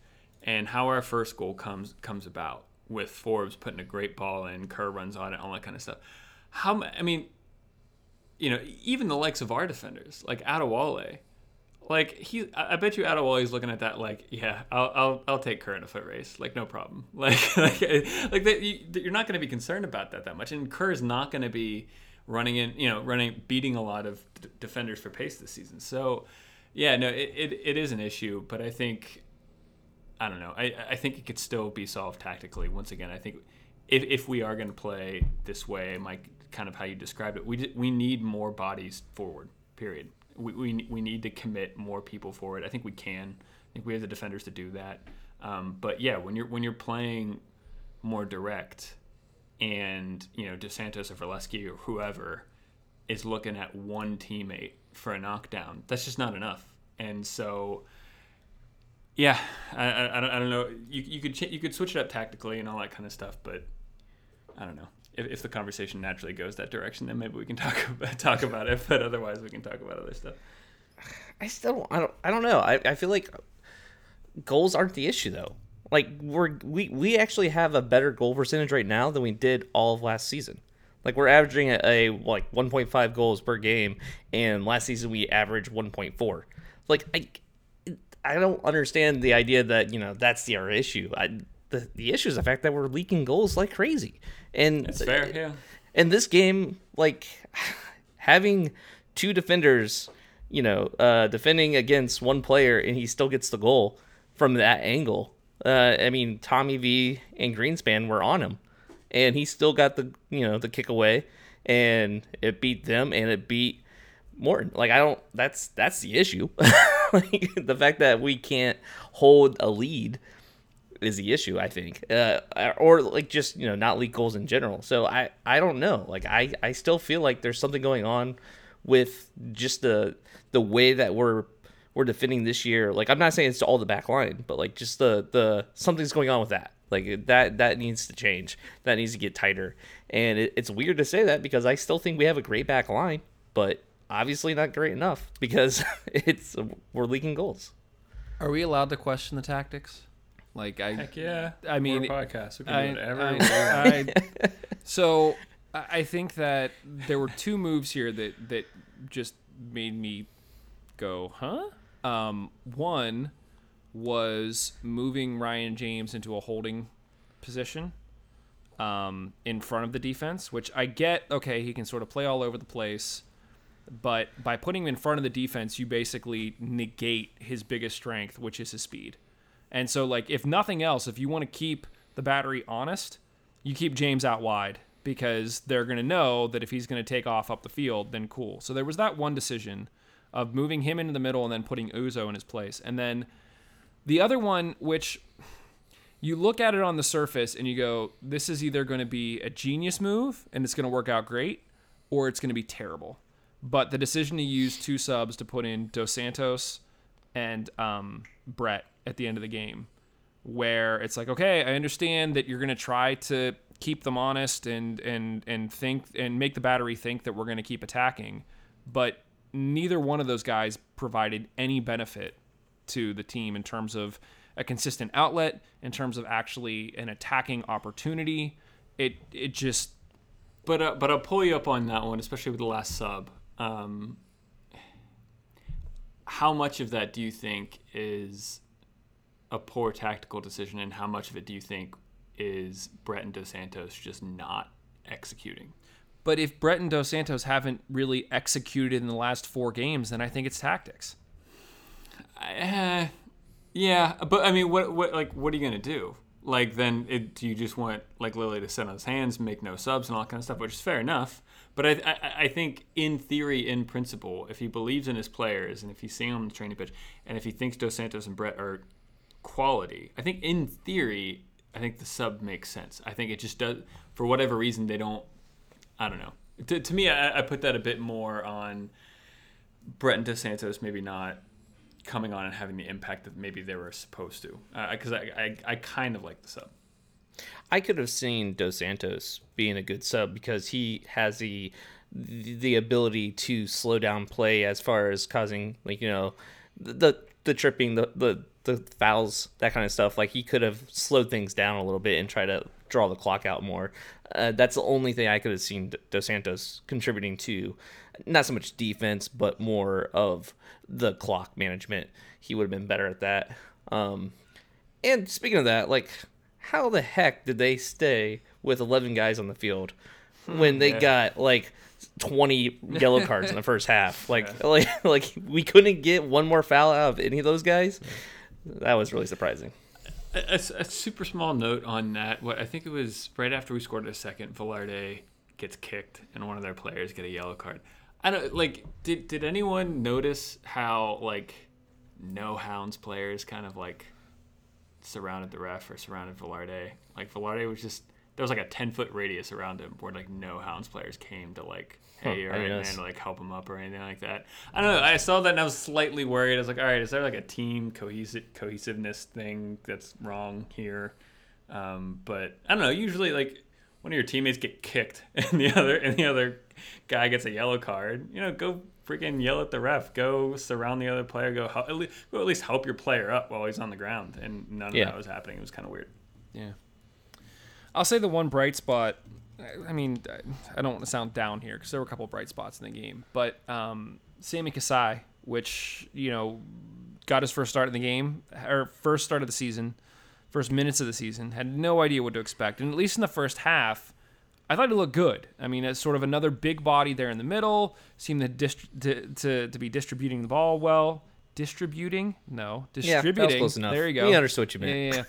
and how our first goal comes comes about with Forbes putting a great ball in, Kerr runs on it, all that kind of stuff. How I mean, you know, even the likes of our defenders like Adewale, like he, I bet you Adewale is looking at that like, yeah, I'll, I'll, I'll take Kerr in a foot race, like no problem. Like, like, eh, like that, you, you're not going to be concerned about that that much, and Kerr is not going to be running in, you know, running, beating a lot of d- defenders for pace this season. So, yeah, no, it, it, it is an issue, but I think, I don't know, I, I think it could still be solved tactically. Once again, I think if, if we are going to play this way, Mike, kind of how you described it, we we need more bodies forward. Period. We, we we need to commit more people for it. I think we can. I think we have the defenders to do that. Um, but yeah, when you're when you're playing more direct, and you know Dos Santos or Valesky or whoever is looking at one teammate for a knockdown, that's just not enough. And so, yeah, I, I, I don't, know. You, you could you could switch it up tactically and all that kind of stuff, but I don't know. If, if the conversation naturally goes that direction, then maybe we can talk about, talk about it. But otherwise, we can talk about other stuff. I still I don't I don't know. I, I feel like goals aren't the issue though. Like we're we we actually have a better goal percentage right now than we did all of last season. Like we're averaging a, a like 1.5 goals per game, and last season we averaged 1.4. Like I I don't understand the idea that you know that's the our issue. I, the the issue is the fact that we're leaking goals like crazy, and It's fair, yeah. in this game, like having two defenders, you know, uh, defending against one player and he still gets the goal from that angle. Uh, I mean, Tommy V and Greenspan were on him, and he still got the you know the kick away, and it beat them and it beat Morton. Like I don't. That's that's the issue. like the fact that we can't hold a lead is the issue, I think, uh, or like just you know not leak goals in general. So I I don't know. Like I I still feel like there's something going on with just the the way that we're we're defending this year. Like I'm not saying it's all the back line, but like just the the something's going on with that. Like that that needs to change. That needs to get tighter. And it, it's weird to say that because I still think we have a great back line, but obviously not great enough because it's we're leaking goals. Are we allowed to question the tactics? Like I, Heck yeah. I mean, We're a podcast. We can I, do whatever. I- we. I- so I I think that there were two moves here that that just made me go, huh? Um, one was moving Ryan James into a holding position um, in front of the defense, which I get. Okay, he can sort of play all over the place, but by putting him in front of the defense, you basically negate his biggest strength, which is his speed. And so, like, if nothing else, if you want to keep the battery honest, you keep James out wide because they're going to know that if he's going to take off up the field, then cool. So there was that one decision of moving him into the middle and then putting Uzo in his place. And then the other one, which you look at it on the surface and you go, this is either going to be a genius move and it's going to work out great, or it's going to be terrible. But the decision to use two subs to put in Dos Santos and um, Brett at the end of the game, where it's like, okay, I understand that you're to try to keep them honest and and and think and make the battery think that we're to keep attacking, but neither one of those guys provided any benefit to the team in terms of a consistent outlet, in terms of actually an attacking opportunity. It it just But uh, but I'll pull you up on that one, especially with the last sub. Um, how much of that do you think is a poor tactical decision, and how much of it do you think is Brett and Dos Santos just not executing? But if Brett and Dos Santos haven't really executed in the last four games, then I think it's tactics. Uh, yeah, but I mean, what what like what are you gonna do? Like then, it, do you just want like Lilley to sit on his hands, make no subs, and all that kind of stuff, which is fair enough. But I, I I think in theory, in principle, if he believes in his players and if he's seeing them on the training pitch, and if he thinks Dos Santos and Brett are quality, I think in theory, I think the sub makes sense. I think it just does for whatever reason they don't. I don't know. To, to me, I, I put that a bit more on Brett and Dos Santos maybe not coming on and having the impact that maybe they were supposed to. Uh, because I, I, I kind of like the sub. I could have seen Dos Santos being a good sub because he has the the ability to slow down play as far as causing like you know the the tripping the the the fouls that kind of stuff like he could have slowed things down a little bit and try to draw the clock out more uh, that's the only thing i could have seen dos santos contributing to not so much defense, but more of the clock management. He would have been better at that. Um, and speaking of that, like, how the heck did they stay with 11 guys on the field hmm, when they yeah. got like 20 yellow cards in the first half? Like, like, like we couldn't get one more foul out of any of those guys. That was really surprising. A, a- a super small note on that. What I think it was right after we scored a second, Velarde gets kicked and one of their players get a yellow card. I don't like. Did did anyone notice how like no hounds players kind of like surrounded the ref or surrounded Velarde? Like Velarde was just there was like a ten foot radius around him where like no hounds players came to like hey Huh, or I didn't man notice. to like help him up or anything like that. I don't know. I saw that and I was slightly worried. I was like, all right, is there like a team cohesive cohesiveness thing that's wrong here? Um, but I don't know. Usually, like one of your teammates get kicked and the other and the other guy gets a yellow card. You know, go freaking yell at the ref. Go surround the other player. Go help, at least, go at least help your player up while he's on the ground. And none of Yeah. that was happening. It was kind of weird. Yeah. I'll say the one bright spot. I- mean, I don't want to sound down here because there were a couple bright spots in the game, but um, Sammy Kasai, which you know got his first start in the game or first start of the season, first minutes of the season, had no idea what to expect, and at least in the first half, I thought he looked good. I mean, as sort of another big body there in the middle, seemed to dist- to, to to be distributing the ball well. Distributing? No, Yeah, distributing. close enough. There you go. We understood what you meant. Yeah, yeah,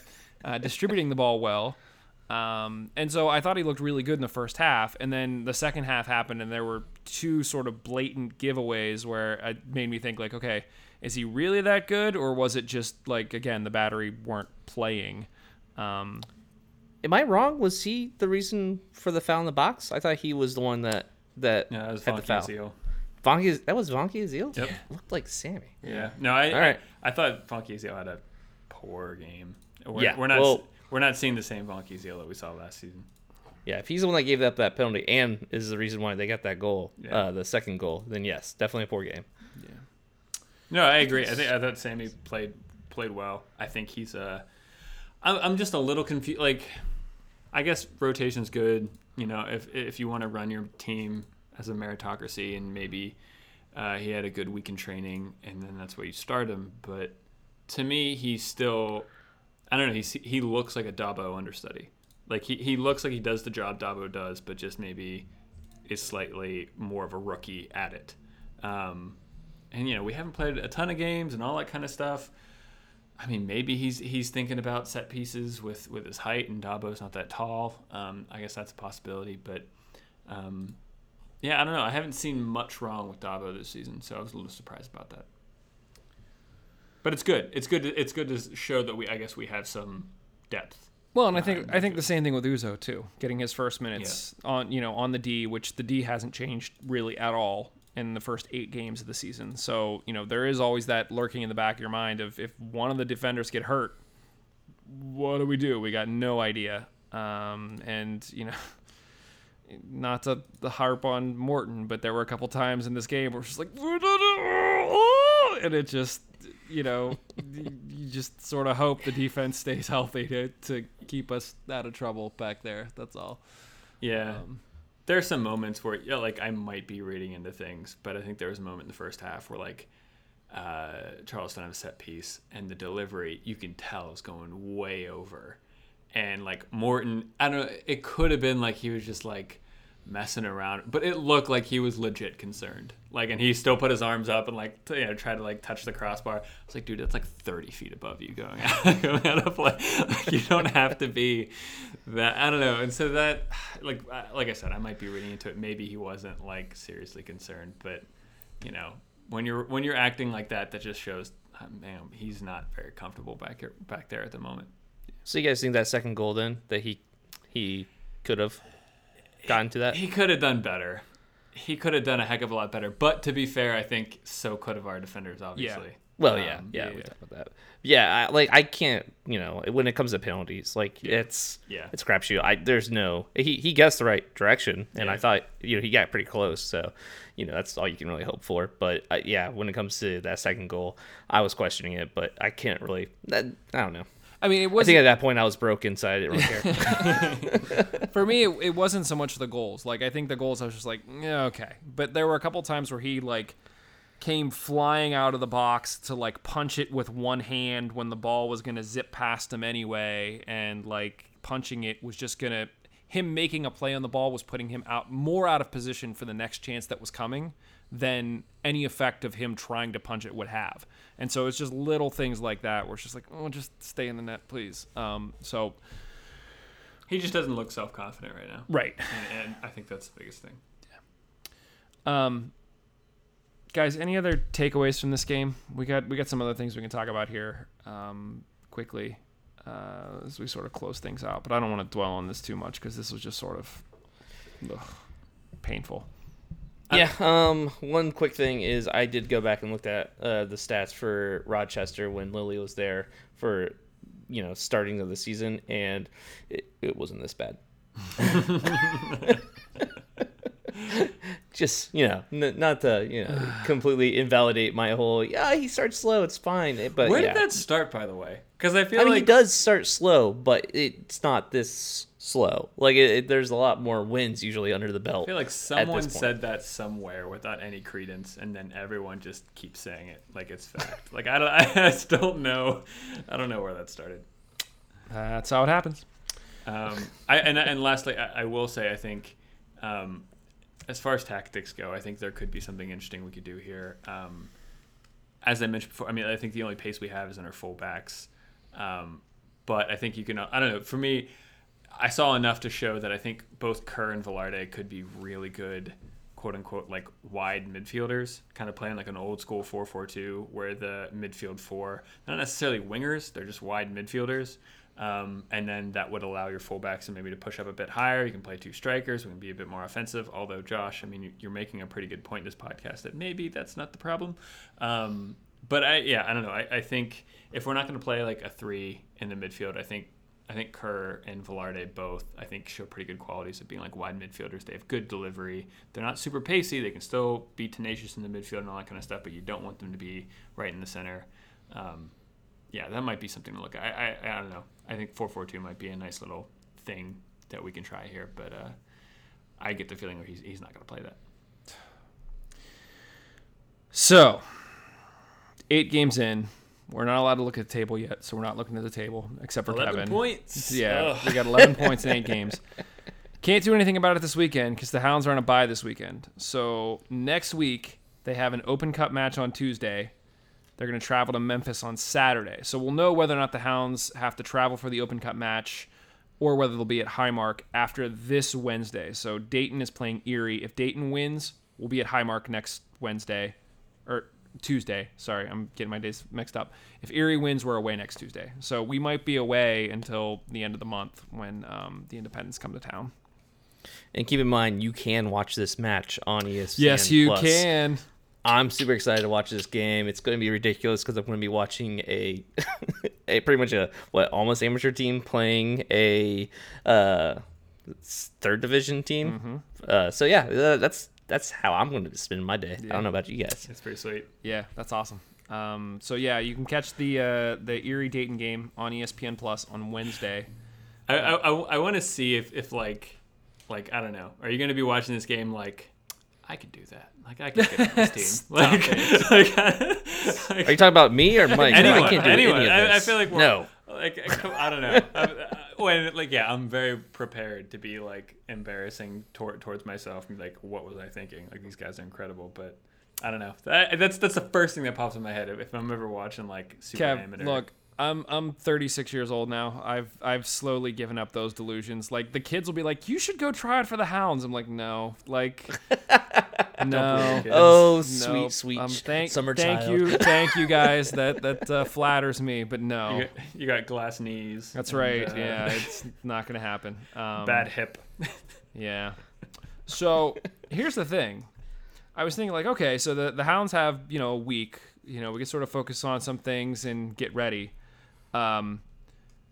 yeah. Uh, distributing the ball well. Um, and so I thought he looked really good in the first half, and then the second half happened, and there were two sort of blatant giveaways where it made me think like, okay, is he really that good, or was it just like again the battery weren't playing? Um, Am I wrong? Was he the reason for the foul in the box? I thought he was the one that that Yeah, that was had the foul. Funky, that was Vancaeyezeele. Yep. looked like Sammy. Yeah. No, I, All right. I I thought Funky Zeal had a poor game. We're, Yeah, We're not well- we're not seeing the same Funky Zeal that we saw last season. Yeah, if he's the one that gave up that penalty and is the reason why they got that goal, Yeah. uh, the second goal, then yes, definitely a poor game. Yeah. No, I agree. I think I thought Sammy played played well. I think he's uh I'm I'm just a little confused. Like, I guess rotation's good. You know, if if you want to run your team as a meritocracy, and maybe uh, he had a good week in training, and then that's where you start him. But to me, he's still I don't know. He he looks like a Dabo understudy. Like he, he looks like he does the job Dabo does, but just maybe is slightly more of a rookie at it. Um, and you know we haven't played a ton of games and all that kind of stuff. I mean, maybe he's he's thinking about set pieces with with his height, and Dabo's not that tall. Um, I guess that's a possibility, but um, yeah, I don't know. I haven't seen much wrong with Dabo this season, so I was a little surprised about that. But it's good. It's good. To, it's good to show that we. I guess we have some depth. well, and I think I think the same thing with Uzo too, getting his first minutes Yeah. on you know on the D, which the D hasn't changed really at all in the first eight games of the season. So you know there is always that lurking in the back of your mind of if one of the defenders get hurt, what do we do? We got no idea. Um, and you know, not to the harp on Morton, but there were a couple times in this game where it's just like, and it just, you know, you just sort of hope the defense stays healthy to to keep us out of trouble back there. That's all. Yeah. Um, there are some moments where, yeah, like I might be reading into things, but I think there was a moment in the first half where like uh, Charleston had a set piece and the delivery you can tell is going way over, and like Morton, I don't know, it could have been like he was just like messing around, but it looked like he was legit concerned. Like, and he still put his arms up and like t- you know try to like touch the crossbar. I was like, dude, that's like thirty feet above you going out, going out of play. Like, you don't have to be that. I don't know. And so that, like, like I said, I might be reading into it. Maybe he wasn't like seriously concerned, but you know, when you're when you're acting like that, that just shows, uh, man, he's not very comfortable back here, back there at the moment. So you guys think that second goal then that he he could have gotten to that? He could have done better. He could have done a heck of a lot better. But to be fair, I think so could have our defenders, obviously. Well, yeah, Um, yeah, we talked about that. Yeah, I, like I can't, you know, when it comes to penalties, like it's Yeah. it's crapshoot. I there's no he he guessed the right direction, and I thought you know he got pretty close, so you know that's all you can really hope for. But uh, yeah, when it comes to that second goal, I was questioning it, but I can't really. That, I don't know. I mean, it was. I think at that point I was broke inside. I didn't really care. for me. It, it wasn't so much the goals. Like I think the goals, I was just like, yeah, okay. But there were a couple times where he like came flying out of the box to like punch it with one hand when the ball was gonna zip past him anyway, and like punching it was just gonna him making a play on the ball was putting him out more out of position for the next chance that was coming than any effect of him trying to punch it would have. And so it's just little things like that where it's just like, oh, just stay in the net, please. Um, so He just doesn't look self confident right now. right. And, and I think that's the biggest thing. Um, guys, any other takeaways from this game? We got we got some other things we can talk about here um, quickly uh, as we sort of close things out. But I don't want to dwell on this too much because this was just sort of ugh, painful. Yeah. Um. One quick thing is I did go back and looked at uh, the stats for Rochester when Lilley was there for, you know, starting of the season, and it, it wasn't this bad. Just you know, n- not to you know completely invalidate my whole. Yeah, he starts slow. It's fine. But Where yeah. did that start, by the way? Because I feel I mean, he does start slow, but it's not this slow. Like it, it- there's a lot more wins usually under the belt. I feel like someone said that somewhere without any credence, and then everyone just keeps saying it like it's fact. like I don't, I just don't know, I don't know where that started. That's how it happens. Um, I and and lastly, I, I will say I think, um, as far as tactics go, I think there could be something interesting we could do here. Um, as I mentioned before, I mean I think the only pace we have is in our fullbacks, um, but I think you can. I don't know. For me, I saw enough to show that I think both Kerr and Velarde could be really good, quote unquote, like wide midfielders, kind of playing like an old school 4 4 2, where the midfield four, not necessarily wingers, they're just wide midfielders. Um, and then that would allow your fullbacks to maybe to push up a bit higher. You can play two strikers. We can be a bit more offensive. Although Josh, I mean, you- you're making a pretty good point in this podcast that maybe that's not the problem. Um, but I, yeah, I don't know. I, I think if we're not going to play like a three in the midfield, I think I think Kerr and Velarde both I think show pretty good qualities of being like wide midfielders. They have good delivery. They're not super pacey. They can still be tenacious in the midfield and all that kind of stuff. But you don't want them to be right in the center. Um, yeah, that might be something to look at. I, I, I don't know. I think 4-4-2 might be a nice little thing that we can try here, but uh, I get the feeling that he's, he's not going to play that. So, eight games in. We're not allowed to look at the table yet, so we're not looking at the table except for 11 Kevin. points. Yeah, Ugh. we got 11 points in eight games. Can't do anything about it this weekend because the Hounds are on a bye this weekend. So next week they have an Open Cup match on Tuesday. They're going to travel to Memphis on Saturday. So we'll know whether or not the Hounds have to travel for the Open Cup match or whether they'll be at Highmark after this Wednesday. So Dayton is playing Erie. If Dayton wins, we'll be at Highmark next Wednesday or Tuesday. Sorry, I'm getting my days mixed up. If Erie wins, we're away next Tuesday. So we might be away until the end of the month when um, the Independents come to town. And keep in mind, you can watch this match on ESPN. Yes, you Plus. can. I'm super excited to watch this game. It's going to be ridiculous because I'm going to be watching a, a pretty much a what almost amateur team playing a uh, third division team. Mm-hmm. Uh, so yeah, uh, that's that's how I'm going to spend my day. I don't know about you guys. That's pretty sweet. Yeah, that's awesome. Um, so yeah, you can catch the uh, the Erie Dayton game on ESPN Plus on Wednesday. I, I, I, I want to see if, if like like I don't know. Are you going to be watching this game like I could do that? Like I could get on this team. like, like, like, Are you talking about me or Mike? anyone? I can't do anyone. any of I, I feel like we're, no. Like I don't know. Uh, when like yeah, I'm very prepared to be like embarrassing tor- towards myself and be like, what was I thinking? Like these guys are incredible, but. I don't know. That, that's that's the first thing that pops in my head if, if I'm ever watching like super Kev, amateur. look, I'm I'm 36 years old now. I've I've slowly given up those delusions. Like the kids will be like, "You should go try it for the Hounds." I'm like, "No." Like no. Oh, Nope. sweet, sweet Um, thank, summer thank child. you, thank you guys. That that uh, flatters me, but no. you, got, you got glass knees. That's and, right. uh, yeah, it's not gonna happen. Um, bad hip. Yeah. So here's the thing. I was thinking like, okay, so the the hounds have you know a week. You know, we can sort of focus on some things and get ready. Um,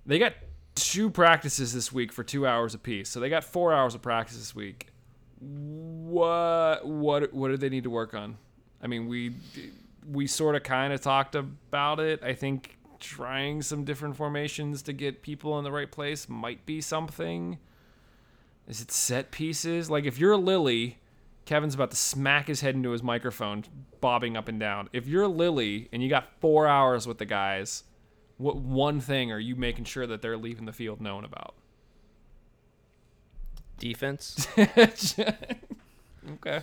they got two practices this week for two hours apiece, so they got four hours of practice this week. What what what do they need to work on? I mean, we we sort of kind of talked about it. I think trying some different formations to get people in the right place might be something. Is it set pieces? Like if you're Lilley, Kevin's about to smack his head into his microphone, bobbing up and down. If you're Lilley and you got four hours with the guys, what one thing are you making sure that they're leaving the field known about? Defense. Okay.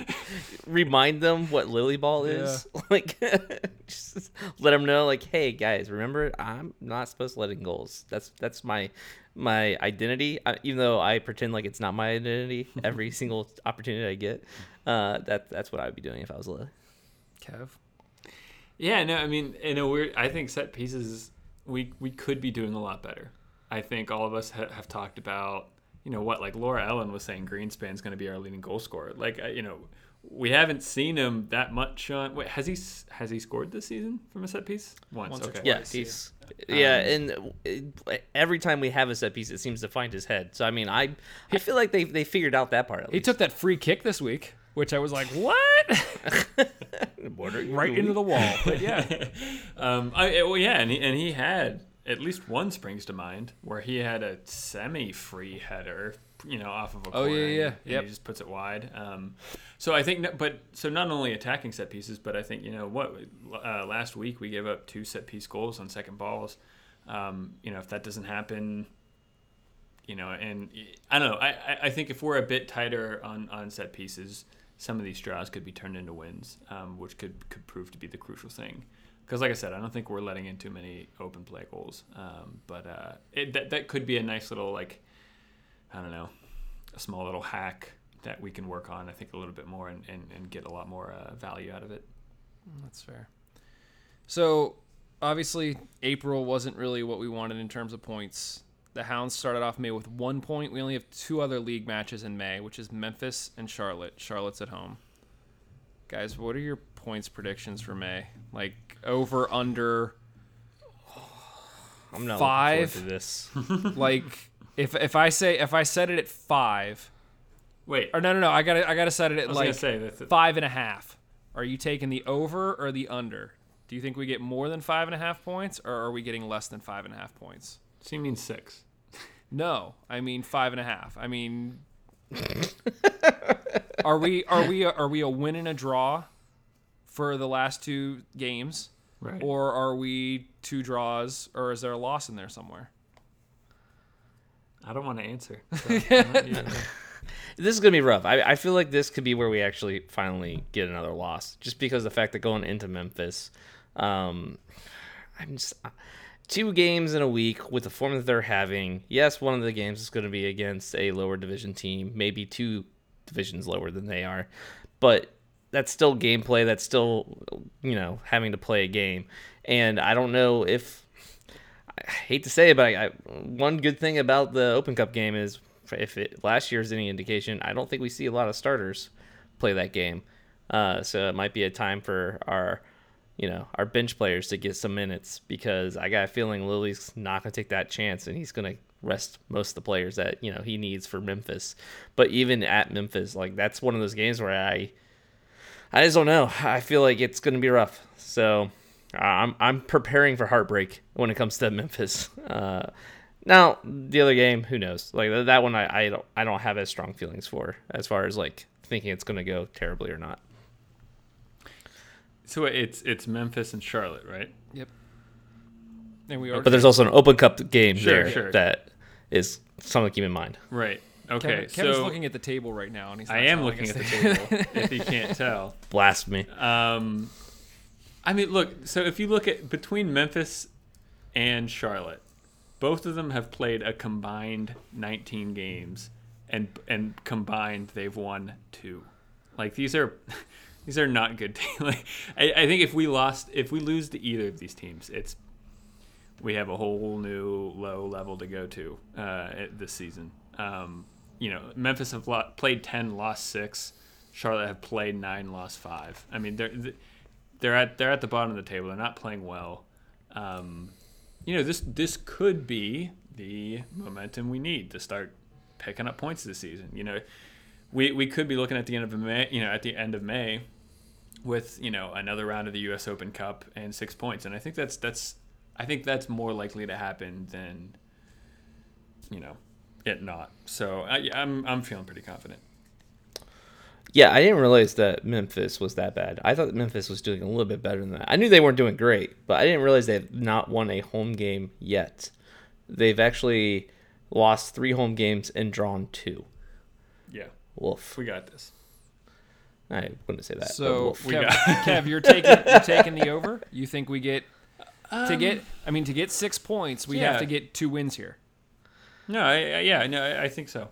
Remind them what Lilley Ball is. Like, just let them know, like, hey guys, remember, I'm not supposed to let in goals. That's that's my my identity. I, even though I pretend like it's not my identity every single opportunity I get. Uh, that that's what I would be doing if I was Lilley. Kev. Yeah, no, I mean, in a weird, I think set pieces we we could be doing a lot better. I think all of us ha- have talked about, you know, what like Laura Ellen was saying, Greenspan's going to be our leading goal scorer. Like, uh, you know, we haven't seen him that much on. Wait, has he has he scored this season from a set piece once? Once or okay. Yeah, Twice, he's yeah, and every time we have a set piece, it seems to find his head. So I mean, I I feel like they they figured out that part. At He least. took that free kick this week, which I was like, what? right into the wall. But yeah. um, I, well, yeah, and he, and he had at least one springs to mind where he had a semi-free header, you know, off of a Oh, corner. yeah, yeah. He just puts it wide. Um, so I think, but so not only attacking set pieces, but I think you know what uh, last week we gave up two set piece goals on second balls. Um, you know, if that doesn't happen, you know, and I don't know. I, I- I think if we're a bit tighter on, on set pieces, some of these draws could be turned into wins, um, which could could prove to be the crucial thing. Because, like I said, I don't think we're letting in too many open play goals. Um, but uh, it, that that could be a nice little like, I don't know, a small little hack that we can work on. I think a little bit more and, and, and get a lot more uh, value out of it. That's fair. So, obviously, April wasn't really what we wanted in terms of points. The Hounds started off May with one point. We only have two other league matches in May, which is Memphis and Charlotte. Charlotte's at home. Guys, what are your points predictions for May? Like over, under, I'm not five. looking forward to this. like if if I say if I set it at five, Wait, or no no no, I gotta I gotta set it at like say that. that- five and a half. Are you taking the over or the under? Do you think we get more than five and a half points, or are we getting less than five and a half points? So you mean six? No, I mean five and a half. I mean, are we are we are we a win and a draw for the last two games, Right. or are we two draws, or is there a loss in there somewhere? I don't want to answer. so, yeah. this is gonna be rough. I, I feel like this could be where we actually finally get another loss, just because the fact that going into Memphis, um, I'm just two games in a week with the form that they're having. Yes, one of the games is going to be against a lower division team, maybe two divisions lower than they are, but that's still gameplay. That's still you know having to play a game, and I don't know if I hate to say it, but I, I, one good thing about the Open Cup game is if it last year's any indication, I don't think we see a lot of starters play that game. Uh, so it might be a time for our, you know, our bench players to get some minutes because I got a feeling Lilley's not going to take that chance and he's going to rest most of the players that you know he needs for Memphis. But even at Memphis, like that's one of those games where I, I just don't know. I feel like it's going to be rough. So I'm I'm preparing for heartbreak when it comes to Memphis. Uh, now the other game, who knows? Like that one, I, I don't I don't have as strong feelings for as far as like thinking it's going to go terribly or not. So it's it's Memphis and Charlotte, right? Yep. And we are. But there's also an Open Cup game Sure, there sure. that is something to keep in mind. Right. Okay. Kevin, Kevin's so looking at the table right now, and he's. Not I am looking at the table. if you can't tell. Blasphemy. Um, I mean, look. So if you look at between Memphis and Charlotte, both of them have played a combined 19 games, and and combined they've won two. Like these are. These are not good teams. Like, I, I think if we lost, if we lose to either of these teams, it's we have a whole new low level to go to uh, this season. Um, you know, Memphis have lo- played ten, lost six. Charlotte have played nine, lost five. I mean, they're they're at they're at the bottom of the table. They're not playing well. Um, you know, this this could be the momentum we need to start picking up points this season. You know, we we could be looking at the end of May. You know, at the end of May, with you know another round of the U.S. Open Cup and six points, and I think that's that's I think that's more likely to happen than you know it not. So I, I'm I'm feeling pretty confident. Yeah, I didn't realize that Memphis was that bad. I thought Memphis was doing a little bit better than that. I knew they weren't doing great, but I didn't realize they have not won a home game yet. They've actually lost three home games and drawn two. Yeah, Wolf. we got this. I wouldn't say that. So, wolf. Kev, Kev, you're taking you're taking the over. You think we get to get? Um, I mean, to get six points, we have to get two wins here. No, I, I yeah, no, I, I think so.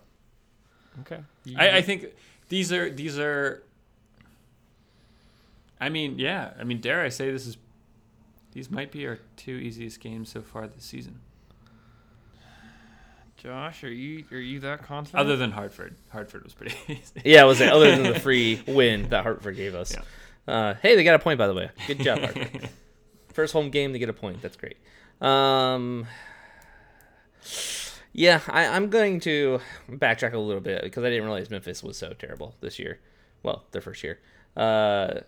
Okay. I, I think these are these are. I mean, yeah. I mean, dare I say this is? These might be our two easiest games so far this season, Josh, are you are you that confident? other than Hartford. Hartford was pretty easy. yeah, I was saying, other than the free win that Hartford gave us. Yeah. Uh, hey, they got a point, by the way. Good job, Hartford. First home game, they get a point. That's great. Um, yeah, I, I'm going to backtrack a little bit because I didn't realize Memphis was so terrible this year. Well, their first year. Uh,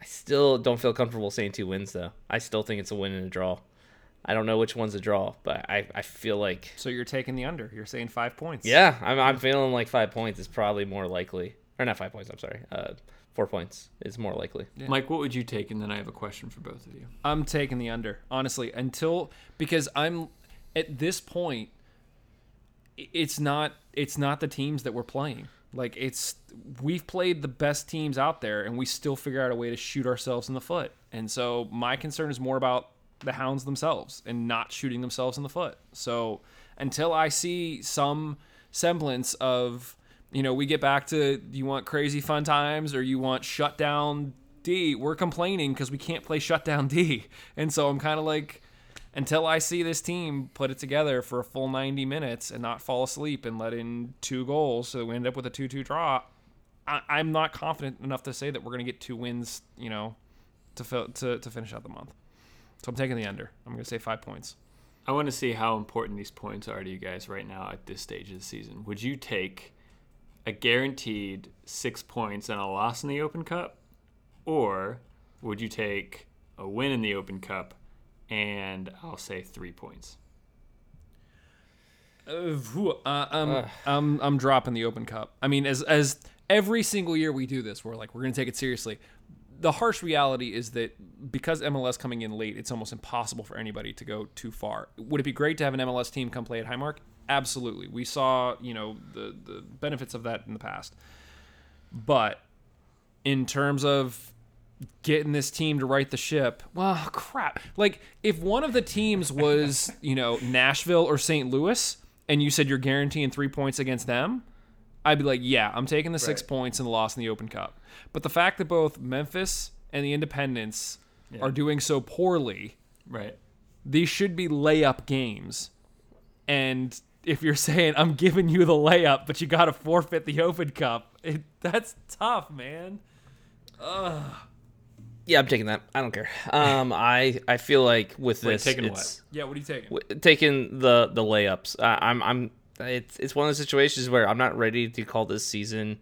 I still don't feel comfortable saying two wins, though. I still think it's a win and a draw. I don't know which one's a draw, but I, I feel like So you're taking the under. You're saying five points. yeah, I'm, I'm feeling like five points is probably more likely. Or not five points, I'm sorry. Uh, four points is more likely. Mike, what would you take? And then I have a question for both of you. I'm taking the under, honestly, until because I'm at this point it's not it's not the teams that we're playing. Like it's we've played the best teams out there and we still figure out a way to shoot ourselves in the foot. And so my concern is more about the hounds themselves and not shooting themselves in the foot. So until I see some semblance of you know, we get back to you want crazy fun times or you want shutdown D, we're complaining because we can't play shutdown D. And so I'm kind of like, until I see this team put it together for a full 90 minutes and not fall asleep and let in two goals so we end up with a 2 2 draw, I, I'm not confident enough to say that we're going to get two wins, you know, to, to, to finish out the month. So I'm taking the under. I'm going to say five points. I want to see how important these points are to you guys right now at this stage of the season. Would you take a guaranteed six points and a loss in the Open Cup, or would you take a win in the Open Cup and I'll say three points? Uh, whew, uh, um, I'm I'm dropping the Open Cup. I mean, as as every single year we do this, we're like we're gonna take it seriously. The harsh reality is that because MLS coming in late, it's almost impossible for anybody to go too far. Would it be great to have an MLS team come play at Highmark? Absolutely. We saw you know the the benefits of that in the past, but in terms of getting this team to right the ship. Well, crap. Like if one of the teams was, you know, Nashville or St. Louis and you said you're guaranteeing 3 points against them, I'd be like, "Yeah, I'm taking the 6 Right. points and the loss in the Open Cup." But the fact that both Memphis and the Independence are doing so poorly, Right. these should be layup games. And if you're saying I'm giving you the layup, but you got to forfeit the Open Cup, it, that's tough, man. Yeah, I'm taking that. I don't care. Um, I I feel like with Wait, this, taking it's Yeah, what are you taking? w- taking the the layups. I, I'm I'm it's it's one of those situations where I'm not ready to call this season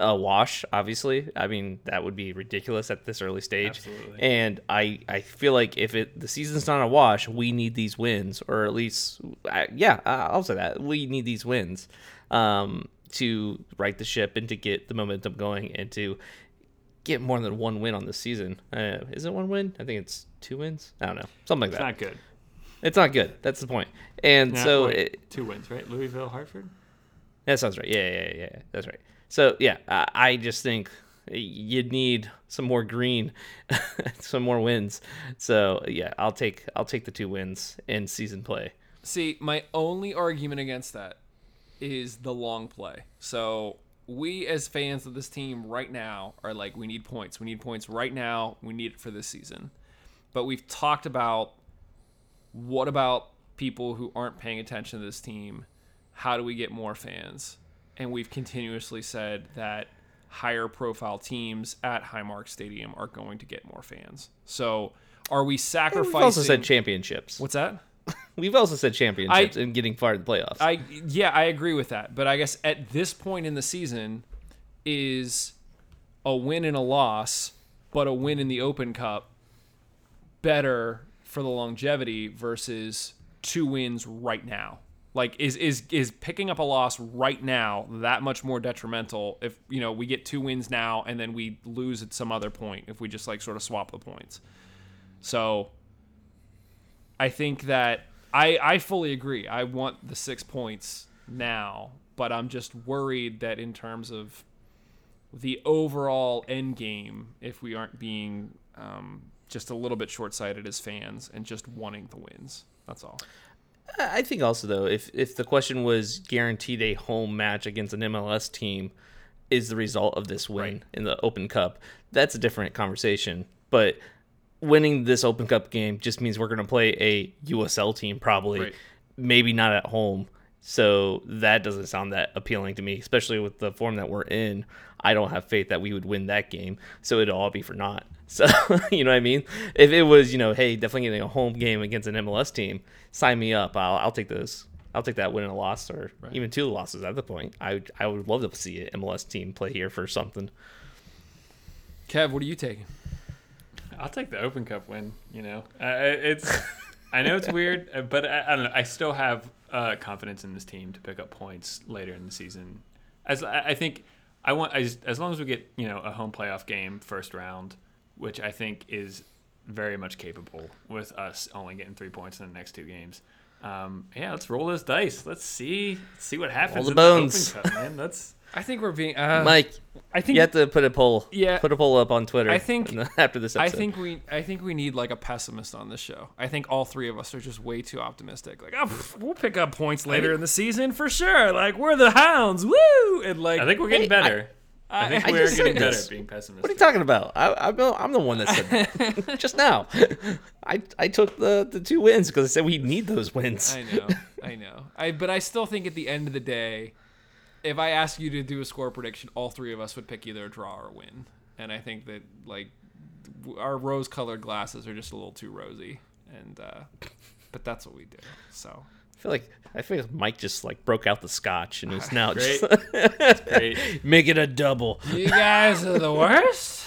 a wash. Obviously, I mean that would be ridiculous at this early stage. Absolutely. And I I feel like if it the season's not a wash, we need these wins, or at least I, yeah, I- I'll say that we need these wins um, to right the ship and to get the momentum going and to get more than one win on this season. Uh, is it one win? I think it's two wins. I don't know, something like It's that. not good. It's not good. That's the point. And Nah, so wait, it, two wins, right? Louisville, Hartford. that sounds right. Yeah, yeah, yeah, yeah. That's right. So yeah, I, I just think you'd need some more green, some more wins. So yeah, I'll take I'll take the two wins in season play. See, my only argument against that is the long play. So we as fans of this team right now are like, we need points. We need points right now. We need it for this season. But we've talked about what about people who aren't paying attention to this team? How do we get more fans? And we've continuously said that higher profile teams at Highmark Stadium are going to get more fans. So are we sacrificing? We've also said championships. What's that? We've also said championships and getting far in the playoffs. I yeah, I agree with that. But I guess at this point in the season is a win and a loss, but a win in the Open Cup better for the longevity versus two wins right now? Like is is is picking up a loss right now that much more detrimental if you know we get two wins now and then we lose at some other point if we just like sort of swap the points. So I think that I I fully agree. I want the 6 points now, but I'm just worried that in terms of the overall end game if we aren't being um, just a little bit short-sighted as fans and just wanting the wins. That's all. I think also though, if if the question was guaranteed a home match against an MLS team, is the result of this win Right. in the Open Cup, that's a different conversation. But winning this Open Cup game just means we're going to play a USL team probably, Right. maybe not at home. So that doesn't sound that appealing to me, especially with the form that we're in. I don't have faith that we would win that game, so it'll all be for naught. So you know what I mean? If it was, you know, hey, definitely getting a home game against an MLS team, sign me up. I'll, I'll take those. I'll take that win and a loss, or even two losses at the point. I I would love to see an MLS team play here for something. Kev, what are you taking? I'll take the Open Cup win. You know, uh, it's. I know it's weird, uh, but I, I don't know. I still have uh, confidence in this team to pick up points later in the season. As I I think, I want I just, as long as we get you know a home playoff game first round, which I think is very much capable with us only getting three points in the next two games. Um, yeah, let's roll those dice. Let's see see what happens. the in bones. The Open Cup, man. That's I think we're being uh, Mike, I think you have to put a poll. Yeah. put a poll up on Twitter. I think- after this I think we I think we need like a pessimist on this show. I think all three of us are just way too optimistic. Like, oh, we'll pick up points later in the season for sure. Like, we're the hounds, woo! And like, I think we're getting Hey, better. I, think I we're just getting better at being pessimistic. What are you talking about? I, I'm, the, I'm the one that said just now. I, I took the, the two wins because I said we need those wins. I know, I know. I but I still think at the end of the day, if I ask you to do a score prediction, all three of us would pick either a draw or a win. And I think that like our rose-colored glasses are just a little too rosy. And uh, but that's what we do. So I feel like I feel like Mike just like broke out the scotch and is now Great. just Great. make it a double. you guys are the worst,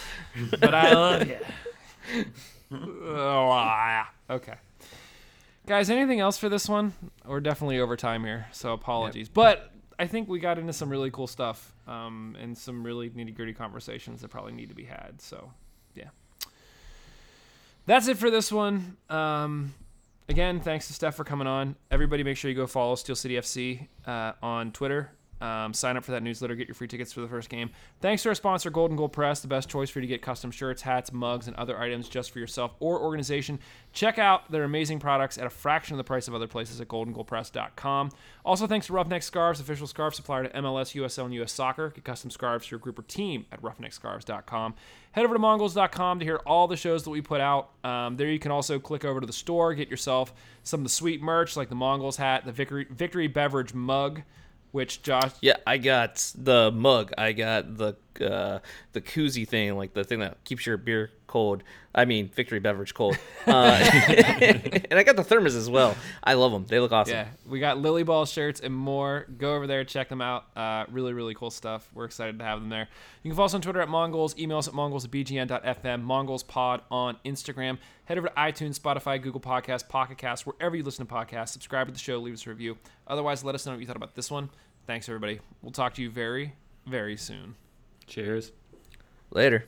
but I love you. oh, okay. Guys, anything else for this one? We're definitely over time here, so apologies. But I think we got into some really cool stuff um, and some really nitty gritty conversations that probably need to be had. So, yeah. That's it for this one. Um, again, thanks to Steph for coming on. Everybody, make sure you go follow Steel City FC uh, on Twitter. Um, sign up for that newsletter. Get your free tickets for the first game. Thanks to our sponsor, Golden Gold Press, the best choice for you to get custom shirts, hats, mugs, and other items just for yourself or organization. Check out their amazing products at a fraction of the price of other places at goldengoldpress.com. Also, thanks to Roughneck Scarves, official scarf supplier to MLS, USL, and US Soccer. Get custom scarves for your group or team at roughneckscarves.com. Head over to mongols.com to hear all the shows that we put out. Um, there you can also click over to the store, get yourself some of the sweet merch like the Mongols hat, the Victory, Victory Beverage mug, which Josh Yeah, I got the mug. I got the uh, the koozie thing, like the thing that keeps your beer cold. I mean, victory beverage cold. Uh, and I got the thermos as well. I love them. They look awesome. Yeah, we got Lilley Ball shirts and more. Go over there, check them out. Uh, really, really cool stuff. We're excited to have them there. You can follow us on Twitter at Mongols. Email us at mongols at bgn.fm. Mongols Pod on Instagram. Head over to iTunes, Spotify, Google Podcasts, Pocket Casts, wherever you listen to podcasts. Subscribe to the show, leave us a review. Otherwise, let us know what you thought about this one. Thanks, everybody. We'll talk to you very, very soon. Cheers. Later.